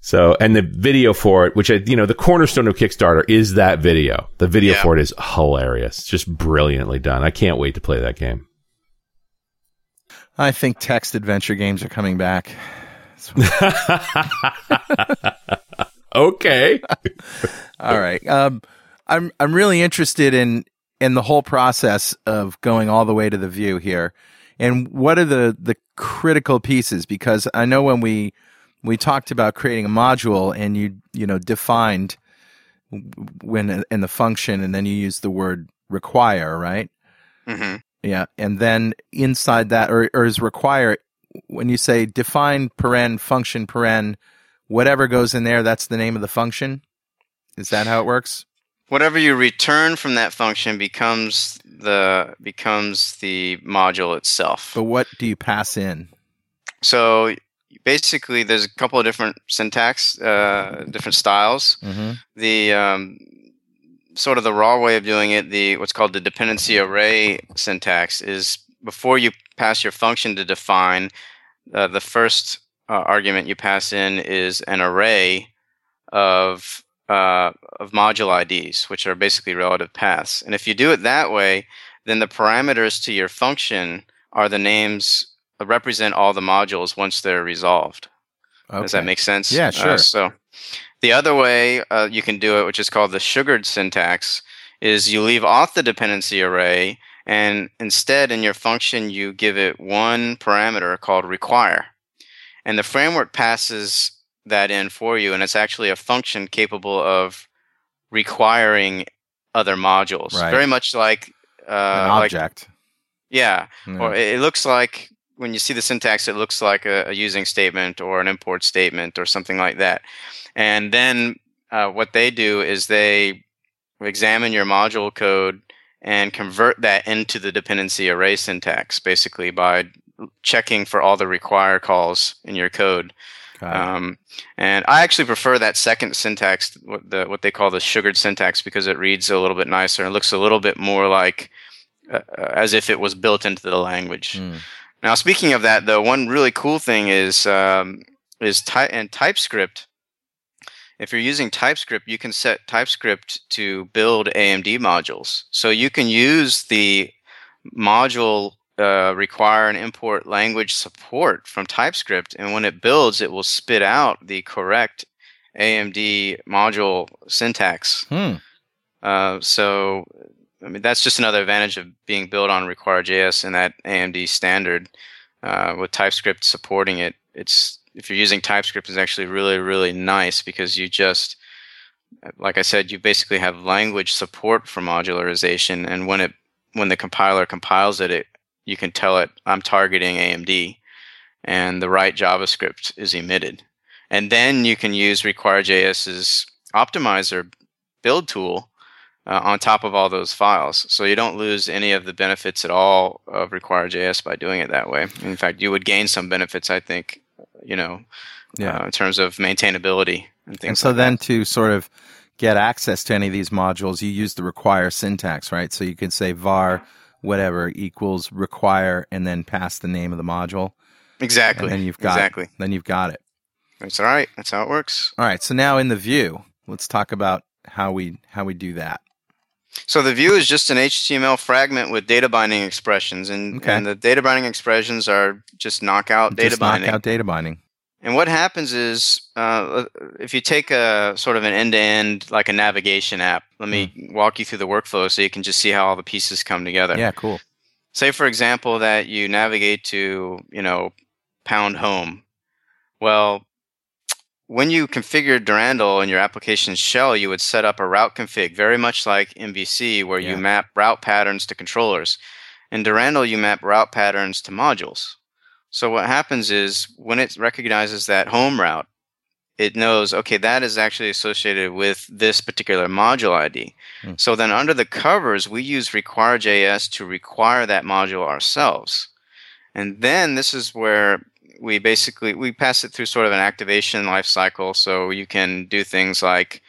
So, and the video for it, which I, you know, the cornerstone of Kickstarter is that video. The video Yeah. for it is hilarious. Just brilliantly done. I can't wait to play that game. I think text adventure games are coming back. <laughs> <laughs> Okay. <laughs> All right. Um, I'm I'm really interested in in the whole process of going all the way to the view here, and what are the the critical pieces? Because I know when we we talked about creating a module, and you you know defined when in the function, and then you used the word require, right? Mm-hmm. Yeah, and then inside that, or, or is require when you say define paren function paren, whatever goes in there, that's the name of the function. Is that how it works? whatever you return from that function becomes the becomes the module itself. But what do you pass in? So basically, there's a couple of different syntax, uh, different styles. Mm-hmm. The um, sort of the raw way of doing it, the what's called the dependency array syntax, is before you pass your function to define, uh, the first uh, argument you pass in is an array of uh, of module IDs, which are basically relative paths. And if you do it that way, then the parameters to your function are the names uh, represent all the modules once they're resolved. Does that make sense? Yeah, Uh, sure. so the other way uh, you can do it, which is called the sugared syntax, is you leave off the dependency array and instead in your function you give it one parameter called require. And the framework passes that in for you, and it's actually a function capable of requiring other modules. Right. Very much like uh, An like object. yeah, Yeah. or it it looks like when you see the syntax, it looks like a, a using statement or an import statement or something like that. And then uh, what they do is they examine your module code and convert that into the dependency array syntax, basically by checking for all the require calls in your code. Um, and I actually prefer that second syntax, what the what they call the sugared syntax, because it reads a little bit nicer and looks a little bit more like uh, uh, as if it was built into the language. Mm. Now, speaking of that, though, one really cool thing is um, is ty- and TypeScript. If you're using TypeScript, you can set TypeScript to build AMD modules. So you can use the module uh, require and import language support from TypeScript, and when it builds, it will spit out the correct AMD module syntax. Hmm. Uh, so, I mean, that's just another advantage of being built on Require.js and that AMD standard. Uh, with TypeScript supporting it, it's if you're using TypeScript, it's actually really, really nice because you just, like I said, you basically have language support for modularization, and when it when the compiler compiles it, it you can tell it I'm targeting AMD, and the right JavaScript is emitted, and then you can use Require.js's optimizer build tool uh, on top of all those files. So you don't lose any of the benefits at all of Require.js by doing it that way. In fact, you would gain some benefits, I think, you know, Yeah. uh, in terms of maintainability and things and so like then that. to sort of get access to any of these modules, you use the require syntax, right? So you can say var whatever equals require and then pass the name of the module. Exactly. And then you've got exactly. then you've got it. That's all right. That's how it works. All right. So now in the view, let's talk about how we how we do that. So the view is just an HTML fragment with data binding expressions, and, Okay. and the data binding expressions are just knockout data Just binding. out data binding. And what happens is, uh, if you take a sort of an end-to-end, like a navigation app, let me walk you through the workflow so you can just see how all the pieces come together. Yeah, cool. Say, for example, that you navigate to, you know, pound home. Well, when you configure Durandal in your application shell, you would set up a route config, very much like MVC, where Yeah. you map route patterns to controllers. In Durandal, you map route patterns to modules. So what happens is when it recognizes that home route, it knows, okay, that is actually associated with this particular module ID. Hmm. So then under the covers, we use require.js to require that module ourselves. And then this is where we basically we pass it through sort of an activation lifecycle. So you can do things like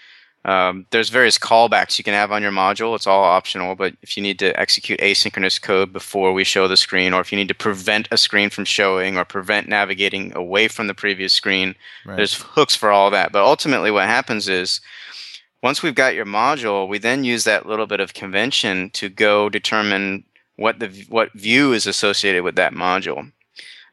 um, there's various callbacks you can have on your module. It's all optional, but if you need to execute asynchronous code before we show the screen, or if you need to prevent a screen from showing, or prevent navigating away from the previous screen, Right. there's hooks for all that. But ultimately, what happens is once we've got your module, we then use that little bit of convention to go determine what the what view is associated with that module.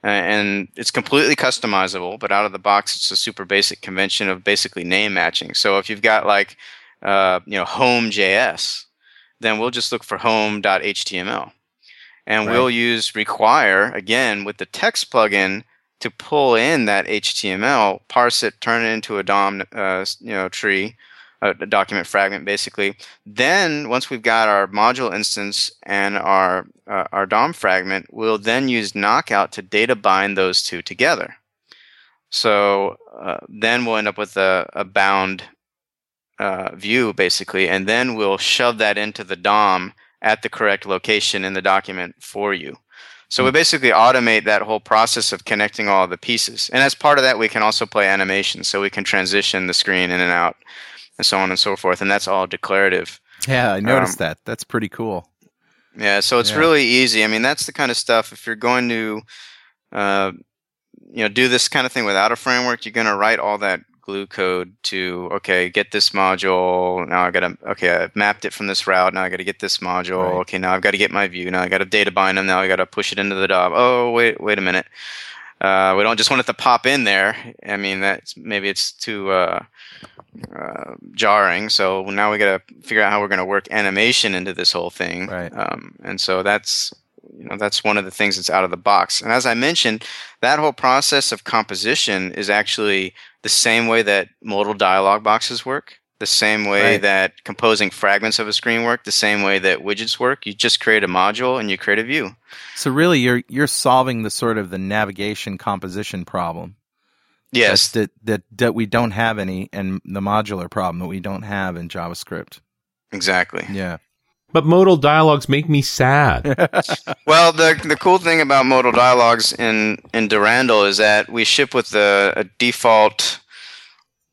And it's completely customizable, but out of the box, it's a super basic convention of basically name matching. So if you've got like, uh, you know, home.js, then we'll just look for home.html. And Right. we'll use require again with the text plugin to pull in that HTML, parse it, turn it into a DOM, uh, you know, tree, a, document fragment, basically. Then once we've got our module instance and our uh, our DOM fragment, we'll then use Knockout to data bind those two together. So uh, then we'll end up with a, a bound uh, view, basically, and then we'll shove that into the DOM at the correct location in the document for you. So we basically automate that whole process of connecting all the pieces. And as part of that, we can also play animation, so we can transition the screen in and out, and so on and so forth. And that's all declarative. Yeah, I noticed Um, that. That's pretty cool. Yeah, so it's Yeah. really easy. I mean, that's the kind of stuff. If you're going to, uh, you know, do this kind of thing without a framework, you're going to write all that glue code to okay, get this module. Now I got to okay, I've mapped it from this route. Now I got to get this module. Right. Okay, now I've got to get my view. Now I got to data bind them. Now I got to push it into the DOM. Oh, wait, wait a minute. Uh, we don't just want it to pop in there. I mean, that's maybe it's too uh, uh, jarring. So now we got to figure out how we're going to work animation into this whole thing. Right. Um, and so that's you know that's one of the things that's out of the box. And as I mentioned, that whole process of composition is actually the same way that modal dialog boxes work, the same way Right. that composing fragments of a screen work, the same way that widgets work. You just create a module and you create a view. So really, you're you're solving the sort of the navigation composition problem. Yes, that that that we don't have any, and the modular problem that we don't have in JavaScript. exactly. Yeah. But modal dialogues make me sad. <laughs> Well, the the cool thing about modal dialogues in in Durandal is that we ship with a, a default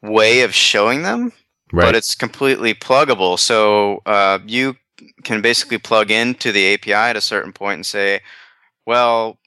way of showing them, Right. but it's completely pluggable. So uh, you can basically plug into the API at a certain point and say, "Well,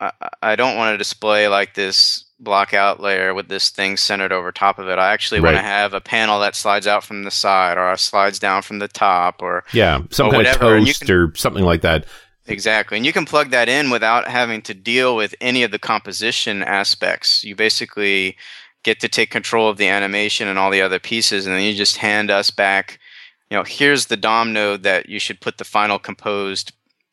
I, I don't want to display like this block out layer with this thing centered over top of it. I actually want to have a panel that slides out from the side or slides down from the top or yeah. Some or kind whatever, you toast or something like that. Exactly. And you can plug that in without having to deal with any of the composition aspects. You basically get to take control of the animation and all the other pieces, and then you just hand us back, you know, here's the DOM node that you should put the final composed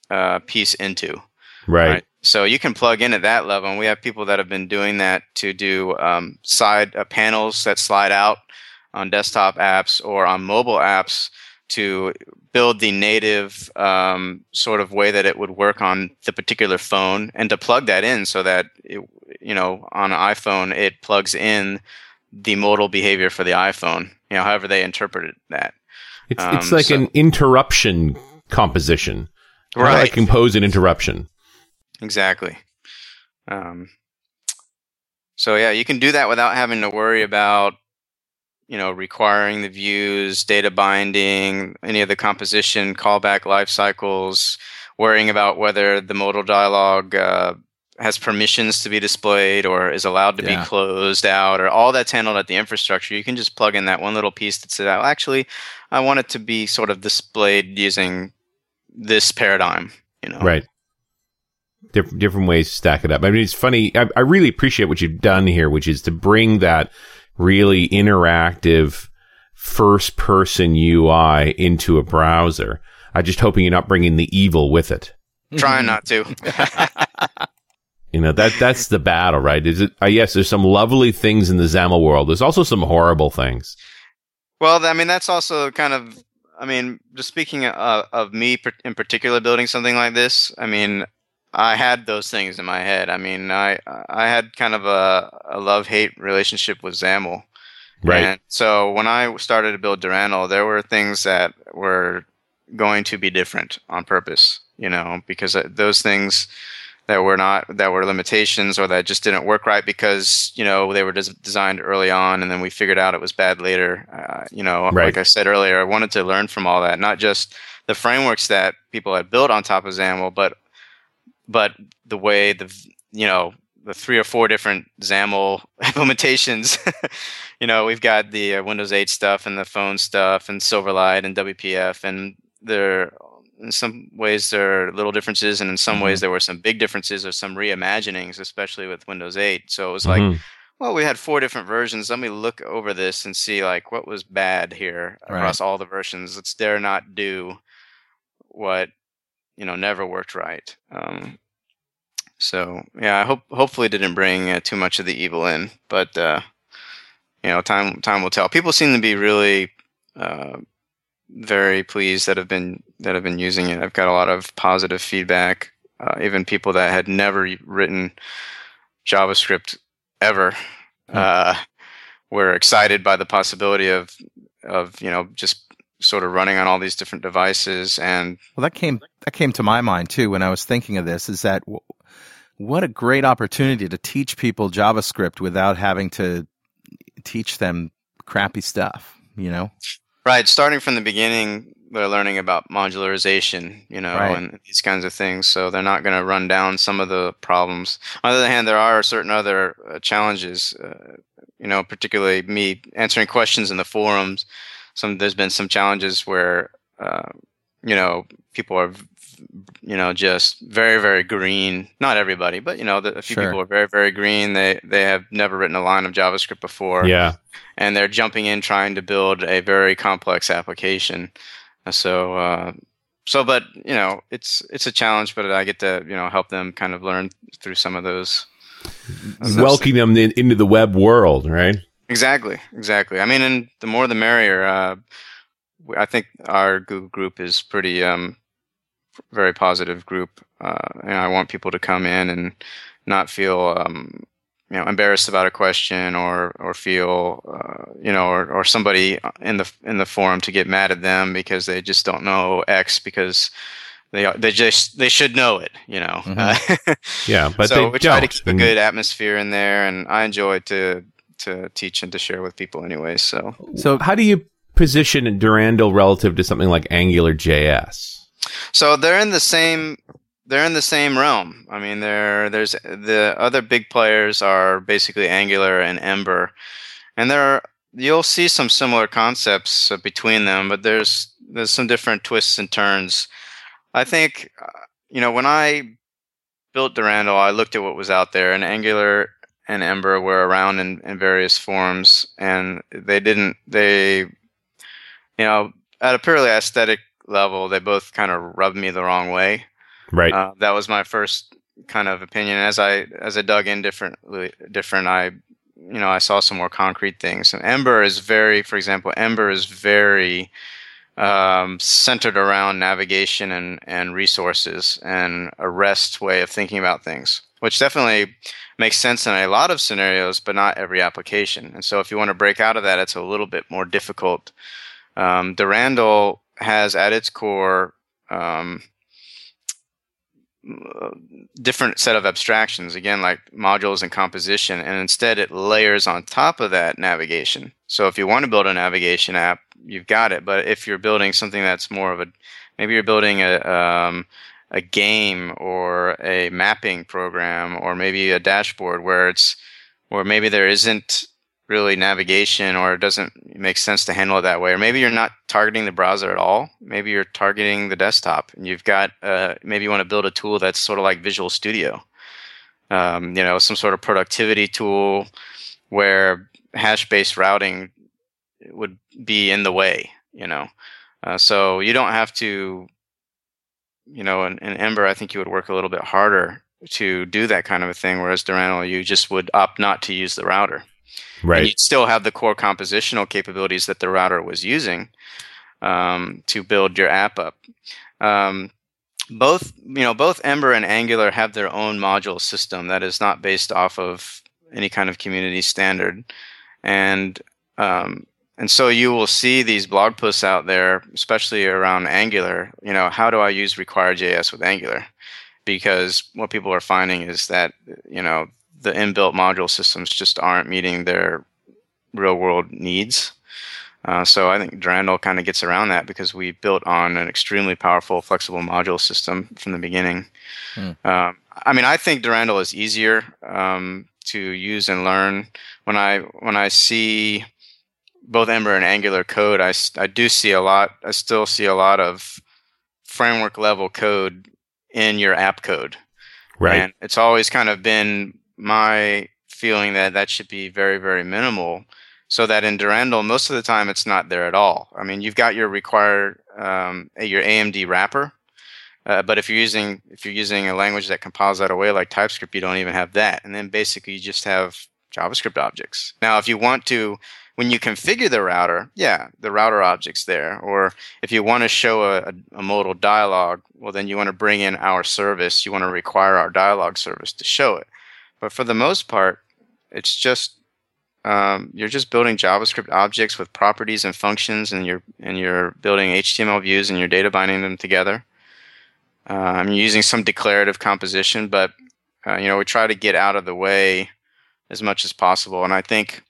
uh, piece into. Right. So you can plug in at that level, and we have people that have been doing that to do um, side uh, panels that slide out on desktop apps or on mobile apps to build the native um, sort of way that it would work on the particular phone, and to plug that in so that it, you know on an iPhone it plugs in the modal behavior for the iPhone. You know, however they interpreted that. It's Um, it's like so- an interruption composition. How do I compose an interruption. Exactly. Um, so yeah, you can do that without having to worry about, you know, requiring the views, data binding, any of the composition, callback life cycles, worrying about whether the modal dialog uh, has permissions to be displayed or is allowed to Yeah. be closed out, or all that's handled at the infrastructure. You can just plug in that one little piece that says, "Oh, actually, I want it to be sort of displayed using this paradigm." You know, Right. Different different ways to stack it up. I mean, it's funny. I, I really appreciate what you've done here, which is to bring that really interactive first person UI into a browser. I'm just hoping you're not bringing the evil with it. Trying not to. <laughs> You know that that's the battle, right? Is it? Uh, yes, there's some lovely things in the XAML world. There's also some horrible things. Well, I mean, that's also kind of, I mean, just speaking uh, of me in particular building something like this, I mean, I had those things in my head. I mean, I I had kind of a, a love hate relationship with XAML. Right. And so when I started to build Durandal, there were things that were going to be different on purpose, you know, because uh, those things that were not that were limitations or that just didn't work right because you know they were des- designed early on and then we figured out it was bad later. Uh, you know, Right. like I said earlier, I wanted to learn from all that, not just the frameworks that people had built on top of XAML, but but the way the you know the three or four different XAML <laughs> implementations. you know, we've got the uh, Windows 8 stuff and the phone stuff and Silverlight and WPF, and there in some ways there are little differences, and in some ways there were some big differences or some reimaginings, especially with Windows 8. So it was like, Mhm. well, we had four different versions. Let me look over this and see like what was bad here Right. across all the versions. Let's dare not do what you know never worked right. Um, so yeah, I hope hopefully didn't bring uh, too much of the evil in, but uh, you know, time time will tell. People seem to be really uh, very pleased that have been that have been using it. I've got a lot of positive feedback. Uh, even people that had never written JavaScript ever uh, were excited by the possibility of of you know just sort of running on all these different devices and Well, that came that came to my mind too when I was thinking of this. Is that w- what a great opportunity to teach people JavaScript without having to teach them crappy stuff. You know, Right, starting from the beginning, they're learning about modularization, you know, Right. and these kinds of things. So they're not going to run down some of the problems. On the other hand, there are certain other uh, challenges, uh, you know, particularly me answering questions in the forums. Some there's been some challenges where, uh, you know, people are, you know, just very very green. Not everybody, but you know, the, a few Sure. people are very very green. They they have never written a line of JavaScript before Yeah. and they're jumping in trying to build a very complex application. So, uh, so, but you know, it's it's a challenge, but I get to you know help them kind of learn through some of those. welcoming them in, into the web world, right? Exactly, exactly. I mean, and the more the merrier. Uh, I think our Google group is pretty um, very positive group, uh, and I want people to come in and not feel um, you know embarrassed about a question or or feel uh, you know or, or somebody in the in the forum to get mad at them because they just don't know X because they they just they should know it you know mm-hmm. uh, <laughs> yeah but so we try to keep a good atmosphere in there and I enjoy to to teach and to share with people anyway so so how do you position Durandal relative to something like Angular JS so they're in the same they're in the same realm. I mean, there there's the other big players are basically Angular and Ember, and there are, you'll see some similar concepts between them, but there's there's some different twists and turns. I think uh, you know when I built Durandal, I looked at what was out there, and Angular and Ember were around in, in various forms, and they didn't they you know at a purely aesthetic level, they both kind of rubbed me the wrong way. Right. Uh, that was my first kind of opinion. As I as I dug in differently, different, I you know I saw some more concrete things. And Ember is very, for example, Ember is very um, centered around navigation and and resources and a REST way of thinking about things, which definitely makes sense in a lot of scenarios, but not every application. And so, if you want to break out of that, it's a little bit more difficult. Um, Durandal has at its core um, different set of abstractions again like modules and composition and instead it layers on top of that navigation so if you want to build a navigation app you've got it but if you're building something that's more of a maybe you're building a um, a game or a mapping program or maybe a dashboard where it's where maybe there isn't really navigation or it doesn't make sense to handle it that way. Or maybe you're not targeting the browser at all. Maybe you're targeting the desktop and you've got uh, maybe you want to build a tool that's sort of like visual studio. Um, you know some sort of productivity tool where hash based routing would be in the way you know? Uh, so you don't have to you know in, in ember i think you would work a little bit harder to do that kind of a thing whereas Durandal you just would opt not to use the router Right. And you'd still have the core compositional capabilities that the router was using um, to build your app up. Um, both, you know, both Ember and Angular have their own module system that is not based off of any kind of community standard, and um, and so you will see these blog posts out there, especially around Angular. You know, how do I use require.js with Angular? Because what people are finding is that you know the inbuilt module systems just aren't meeting their real world needs. Uh, so I think Durandal kind of gets around that because we built on an extremely powerful, flexible module system from the beginning. Hmm. Um, I mean, I think Durandal is easier um, to use and learn. When I when I see both Ember and Angular code, I, I do see a lot. I still see a lot of framework level code in your app code. Right. And it's always kind of been my feeling that that should be very, very minimal. So that in Durandal, most of the time it's not there at all. I mean, you've got your required um, your AMD wrapper, uh, but if you're using if you're using a language that compiles that away like TypeScript, you don't even have that. And then basically you just have JavaScript objects. Now, if you want to, when you configure the router, yeah, the router object's there. Or if you want to show a, a, modal dialog, well, then you want to bring in our service. You want to require our dialog service to show it. But for the most part, it's just um, you're just building JavaScript objects with properties and functions, and you're and you're building HTML views, and you're data binding them together. Um, you're using some declarative composition, but uh, you know we try to get out of the way as much as possible, and I think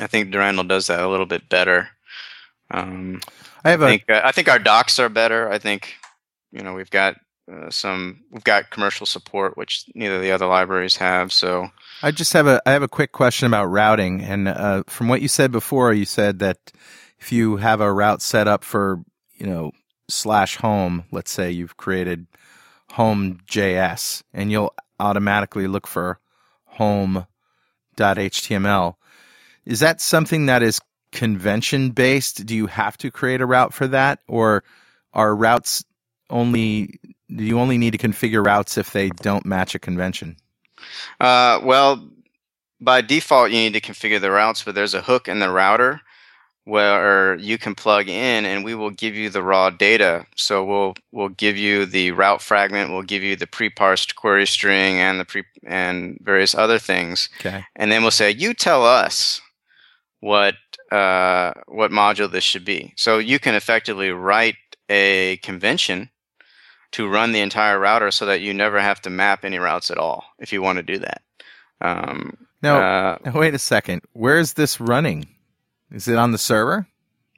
I think Durandal does that a little bit better. Um, I have I think, uh, I think our docs are better. I think you know we've got uh, some we've got commercial support which neither of the other libraries have so i just have a i have a quick question about routing and uh, from what you said before you said that if you have a route set up for you know slash home let's say you've created home js and you'll automatically look for home.html is that something that is convention based do you have to create a route for that or are routes only do you only need to configure routes if they don't match a convention? Uh, well, by default, you need to configure the routes, but there's a hook in the router where you can plug in and we will give you the raw data. So we'll we'll give you the route fragment, we'll give you the pre-parsed query string and the pre and various other things. Okay. And then we'll say, you tell us what uh, what module this should be. So you can effectively write a convention to run the entire router so that you never have to map any routes at all if you want to do that. Um, Now, uh, now wait a second. Where is this running? Is it on the server?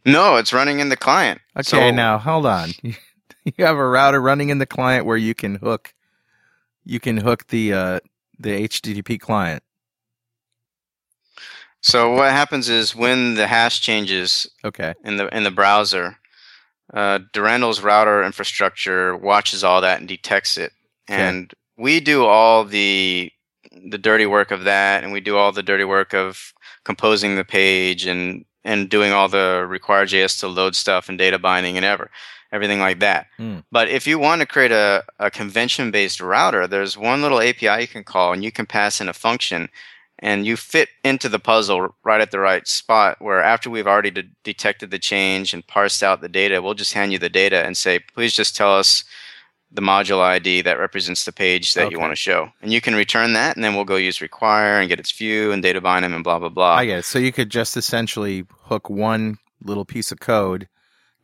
no, it's running in the client. Okay, So- now hold on. <laughs> You have a router running in the client where you can hook you can hook the uh, the HTTP client. So what happens is when the hash changes Okay. in the in the browser, uh, Durandal's router infrastructure watches all that and detects it, Okay. and we do all the the dirty work of that, and we do all the dirty work of composing the page and and doing all the required JS to load stuff and data binding and ever everything like that. Hmm. But if you want to create a, a convention based router, there's one little API you can call, and you can pass in a function and you fit into the puzzle right at the right spot where after we've already de- detected the change and parsed out the data we'll just hand you the data and say please just tell us the module id that represents the page that you want to show and you can return that and then we'll go use require and get its view and data bind them and blah blah blah I get it. So you could just essentially hook one little piece of code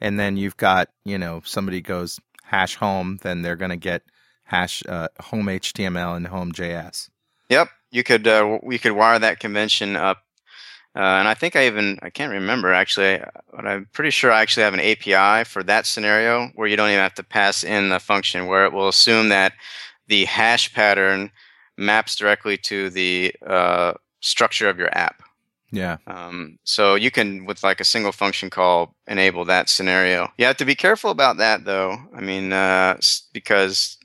and then you've got, you know, somebody goes hash home, then they're going to get hash uh, home HTML and home JS. Yep, you could uh, we could wire that convention up, uh, and I think I even I can't remember actually, but I'm pretty sure I actually have an API for that scenario where you don't even have to pass in the function where it will assume that the hash pattern maps directly to the uh, structure of your app. Yeah. Um, so you can, with like a single function call, enable that scenario. You have to be careful about that, though. I mean, uh, because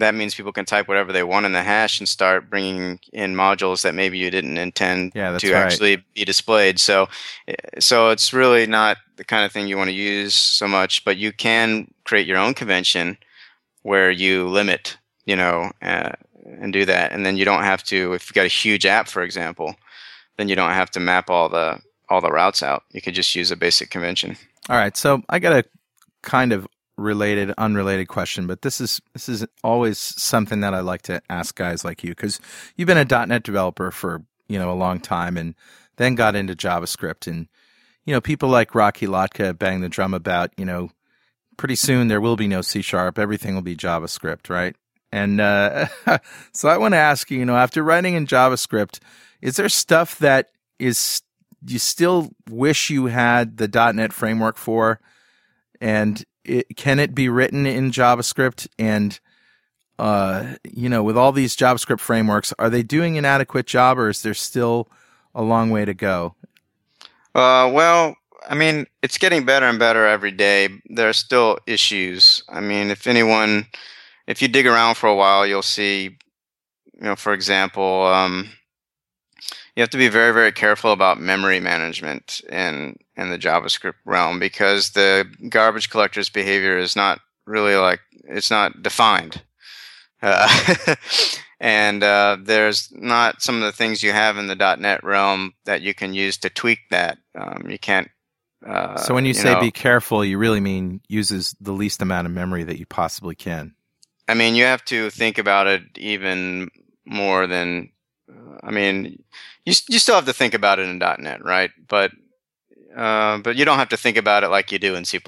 that means people can type whatever they want in the hash and start bringing in modules that maybe you didn't intend Yeah, to right. actually be displayed. So, eh, so it's really not the kind of thing you want to use so much. But you can create your own convention where you limit, you know, uh, and do that, and then you don't have to. If you've got a huge app, for example, then you don't have to map all the all the routes out. You could just use a basic convention. All right, so I got a kind of related, unrelated question, but this is this is always something that I like to ask guys like you because you've been a .NET developer for you know a long time, and then got into JavaScript, and you know people like Rocky Lhotka bang the drum about you know pretty soon there will be no C sharp, everything will be JavaScript, right? And uh, <laughs> so I want to ask you, you know, after writing in JavaScript, is there stuff that is you still wish you had the .NET framework for, and it, can it be written in JavaScript? And uh, you know, with all these JavaScript frameworks, are they doing an adequate job, or is there still a long way to go? Uh, well, I mean, it's getting better and better every day. There are still issues. I mean, if anyone, if you dig around for a while, you'll see, you know, for example, um, you have to be very, very careful about memory management in in the JavaScript realm because the garbage collector's behavior is not really like it's not defined. Uh, <laughs> and uh, there's not some of the things you have in the .NET realm that you can use to tweak that. Um, you can't. Uh, so when you, say know, be careful, you really mean uses the least amount of memory that you possibly can. I mean, you have to think about it even more than. I mean, you you still have to think about it in .NET, right? But uh, but you don't have to think about it like you do in C++.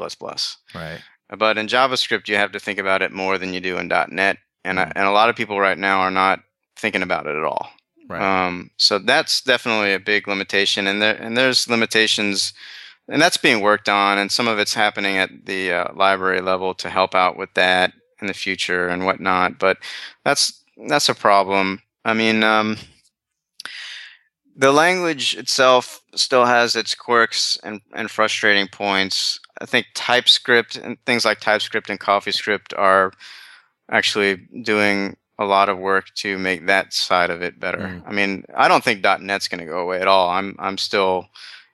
Right. But in JavaScript, you have to think about it more than you do in .NET, and I, and a lot of people right now are not thinking about it at all. Right. Um, so that's definitely a big limitation, and there and there's limitations, and that's being worked on, and some of it's happening at the uh, library level to help out with that in the future and whatnot. But that's that's a problem. I mean, um, the language itself still has its quirks and, and frustrating points. I think TypeScript and things like TypeScript and CoffeeScript are actually doing a lot of work to make that side of it better. Mm. I mean, I don't think .NET's going to go away at all. I'm I'm still,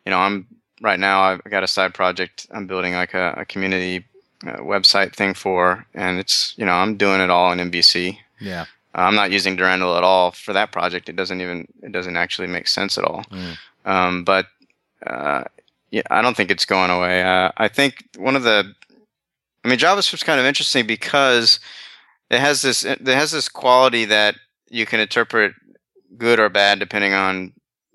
you know, I'm right now I've got a side project I'm building like a, a community uh, website thing for, and it's you know I'm doing it all in MVC. Yeah. I'm not using Durandal at all for that project. It doesn't even it doesn't actually make sense at all. Mm. Um, but uh, yeah, I don't think it's going away. Uh, I think one of the, I mean, JavaScript's kind of interesting because it has this it has this quality that you can interpret good or bad depending on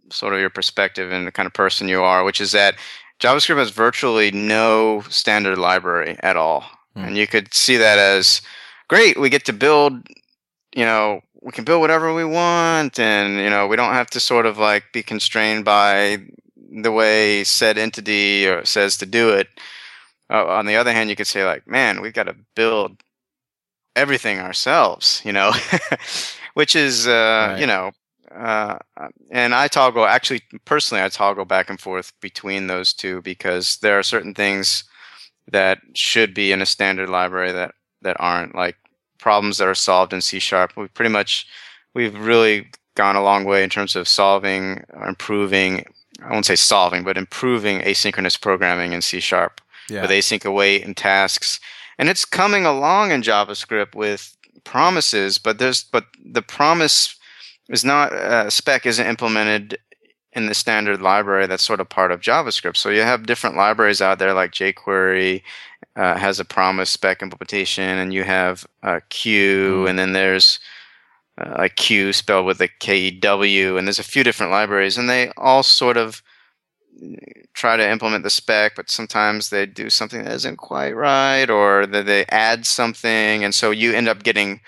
sort of your perspective and the kind of person you are, which is that JavaScript has virtually no standard library at all. Mm. And you could see that as great, we get to build, you know, we can build whatever we want and, you know, we don't have to sort of like be constrained by the way said entity or says to do it. Uh, on the other hand, you could say like, man, we've got to build everything ourselves, you know, <laughs> which is, uh, right. you know, uh, and I toggle actually personally I toggle back and forth between those two because there are certain things that should be in a standard library that that aren't like problems that are solved in C sharp. We pretty much we've really gone a long way in terms of solving or improving I won't say solving, but improving asynchronous programming in C sharp yeah. with async await and tasks. And it's coming along in JavaScript with promises, but there's but the promise is not uh, spec isn't implemented in the standard library that's sort of part of JavaScript. So you have different libraries out there like jQuery uh, has a promise spec implementation, and you have uh, Q, mm. and then there's uh, like spelled with a K E W, and there's a few different libraries, and they all sort of try to implement the spec, but sometimes they do something that isn't quite right, or that they add something, and so you end up getting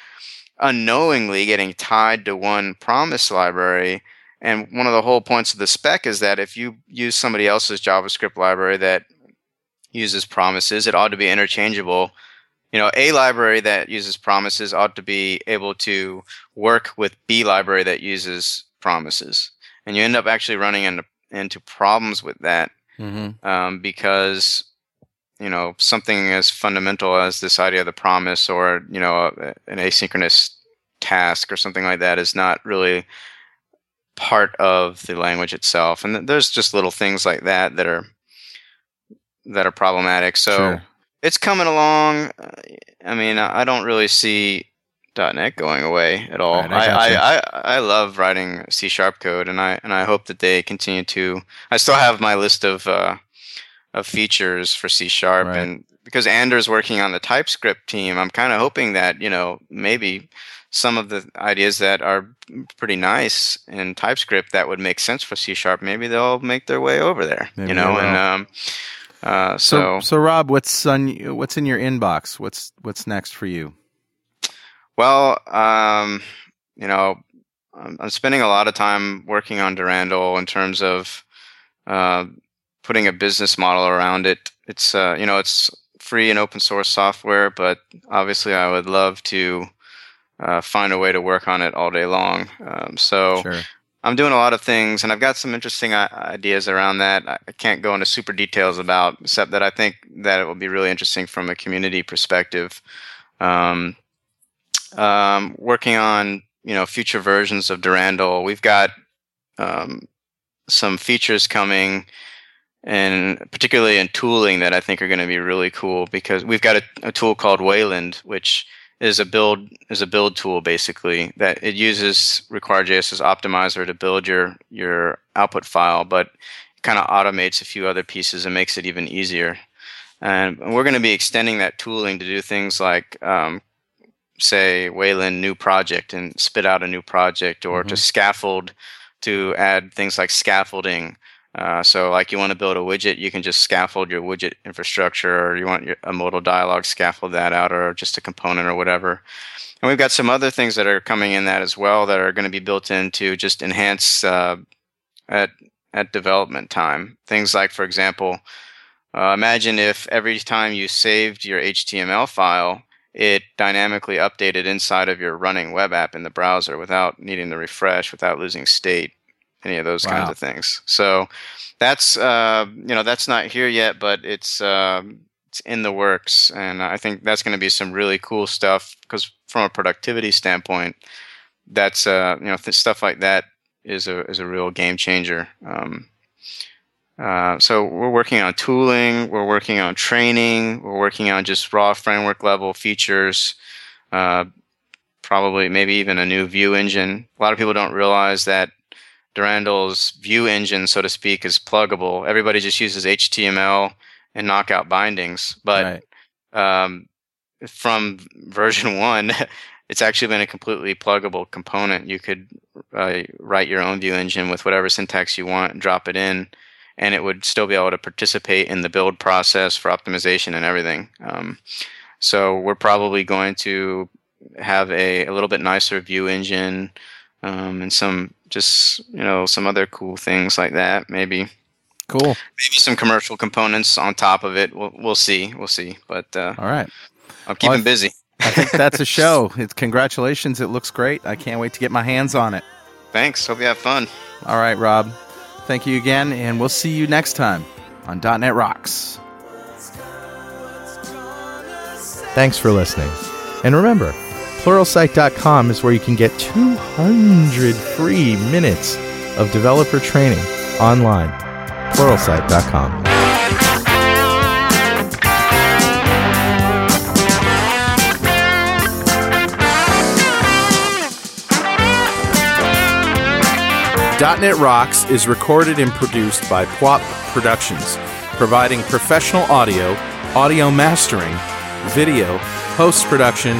unknowingly getting tied to one promise library. And one of the whole points of the spec is that if you use somebody else's JavaScript library that uses promises, it ought to be interchangeable. You know, a library that uses promises ought to be able to work with B library that uses promises. And you end up actually running into into problems with that mm-hmm. um, because you know something as fundamental as this idea of the promise or you know an asynchronous task or something like that is not really part of the language itself and there's just little things like that that are that are problematic so sure. it's coming along i mean i don't really see .NET going away at all. Right, I, I, I, I, love writing C sharp code, and I and I hope that they continue to. I still have my list of uh, of features for C sharp, right. and because Anders working on the TypeScript team, I'm kind of hoping that you know maybe some of the ideas that are pretty nice in TypeScript that would make sense for C sharp, maybe they'll make their way over there. Maybe you know, and um, uh, so, so so Rob, what's on what's in your inbox? What's what's next for you? Well, um, you know, I'm, I'm, spending a lot of time working on Durandal in terms of uh, putting a business model around it. It's uh, you know, it's free and open source software, but obviously, I would love to uh, find a way to work on it all day long. Um, so. Sure. I'm doing a lot of things, and I've got some interesting ideas around that. I can't go into super details about, except that I think that it will be really interesting from a community perspective. Um, um, working on you know future versions of Durandal. We've got um, some features coming, and particularly in tooling that I think are going to be really cool because we've got a, a, tool called Weyland, which is a build is a build tool basically that it uses require.js's optimizer to build your your output file, but kind of automates a few other pieces and makes it even easier. And we're going to be extending that tooling to do things like um, say Weyland new project and spit out a new project, or mm-hmm. to scaffold to add things like scaffolding. Uh, so, like you want to build a widget, you can just scaffold your widget infrastructure, or you want your, a modal dialog, scaffold that out, or just a component or whatever. And we've got some other things that are coming in that as well that are going to be built in to just enhance uh, at at development time. Things like, for example, uh, imagine if every time you saved your HTML file, it dynamically updated inside of your running web app in the browser without needing to refresh, without losing state, any of those wow. kinds of things. So that's uh, you know that's not here yet, but it's uh, it's in the works, and I think that's going to be some really cool stuff because from a productivity standpoint, that's uh, you know th- stuff like that is a is a real game changer. Um, uh, so we're working on tooling, we're working on training, we're working on just raw framework level features, uh, probably maybe even a new view engine. A lot of people don't realize that Durandal's view engine, so to speak, is pluggable. Everybody just uses HTML and knockout bindings, but right. um, from version <laughs> one, it's actually been a completely pluggable component. You could uh, write your own view engine with whatever syntax you want, and drop it in, and it would still be able to participate in the build process for optimization and everything. Um, so we're probably going to have a, a little bit nicer view engine um, and some just you know some other cool things like that. Maybe cool. Maybe some commercial components on top of it. We'll we'll see. We'll see. But uh, all right, I'm keeping well, busy. I think <laughs> that's a show. It's congratulations. It looks great. I can't wait to get my hands on it. Thanks. Hope you have fun. All right, Rob. Thank you again, and we'll see you next time on .NET Rocks. Thanks for listening. And remember, pluralsight.com is where you can get 200 free minutes of developer training online. pluralsight.com. .NET Rocks is recorded and produced by Pwop Productions, providing professional audio, audio mastering, video, post-production,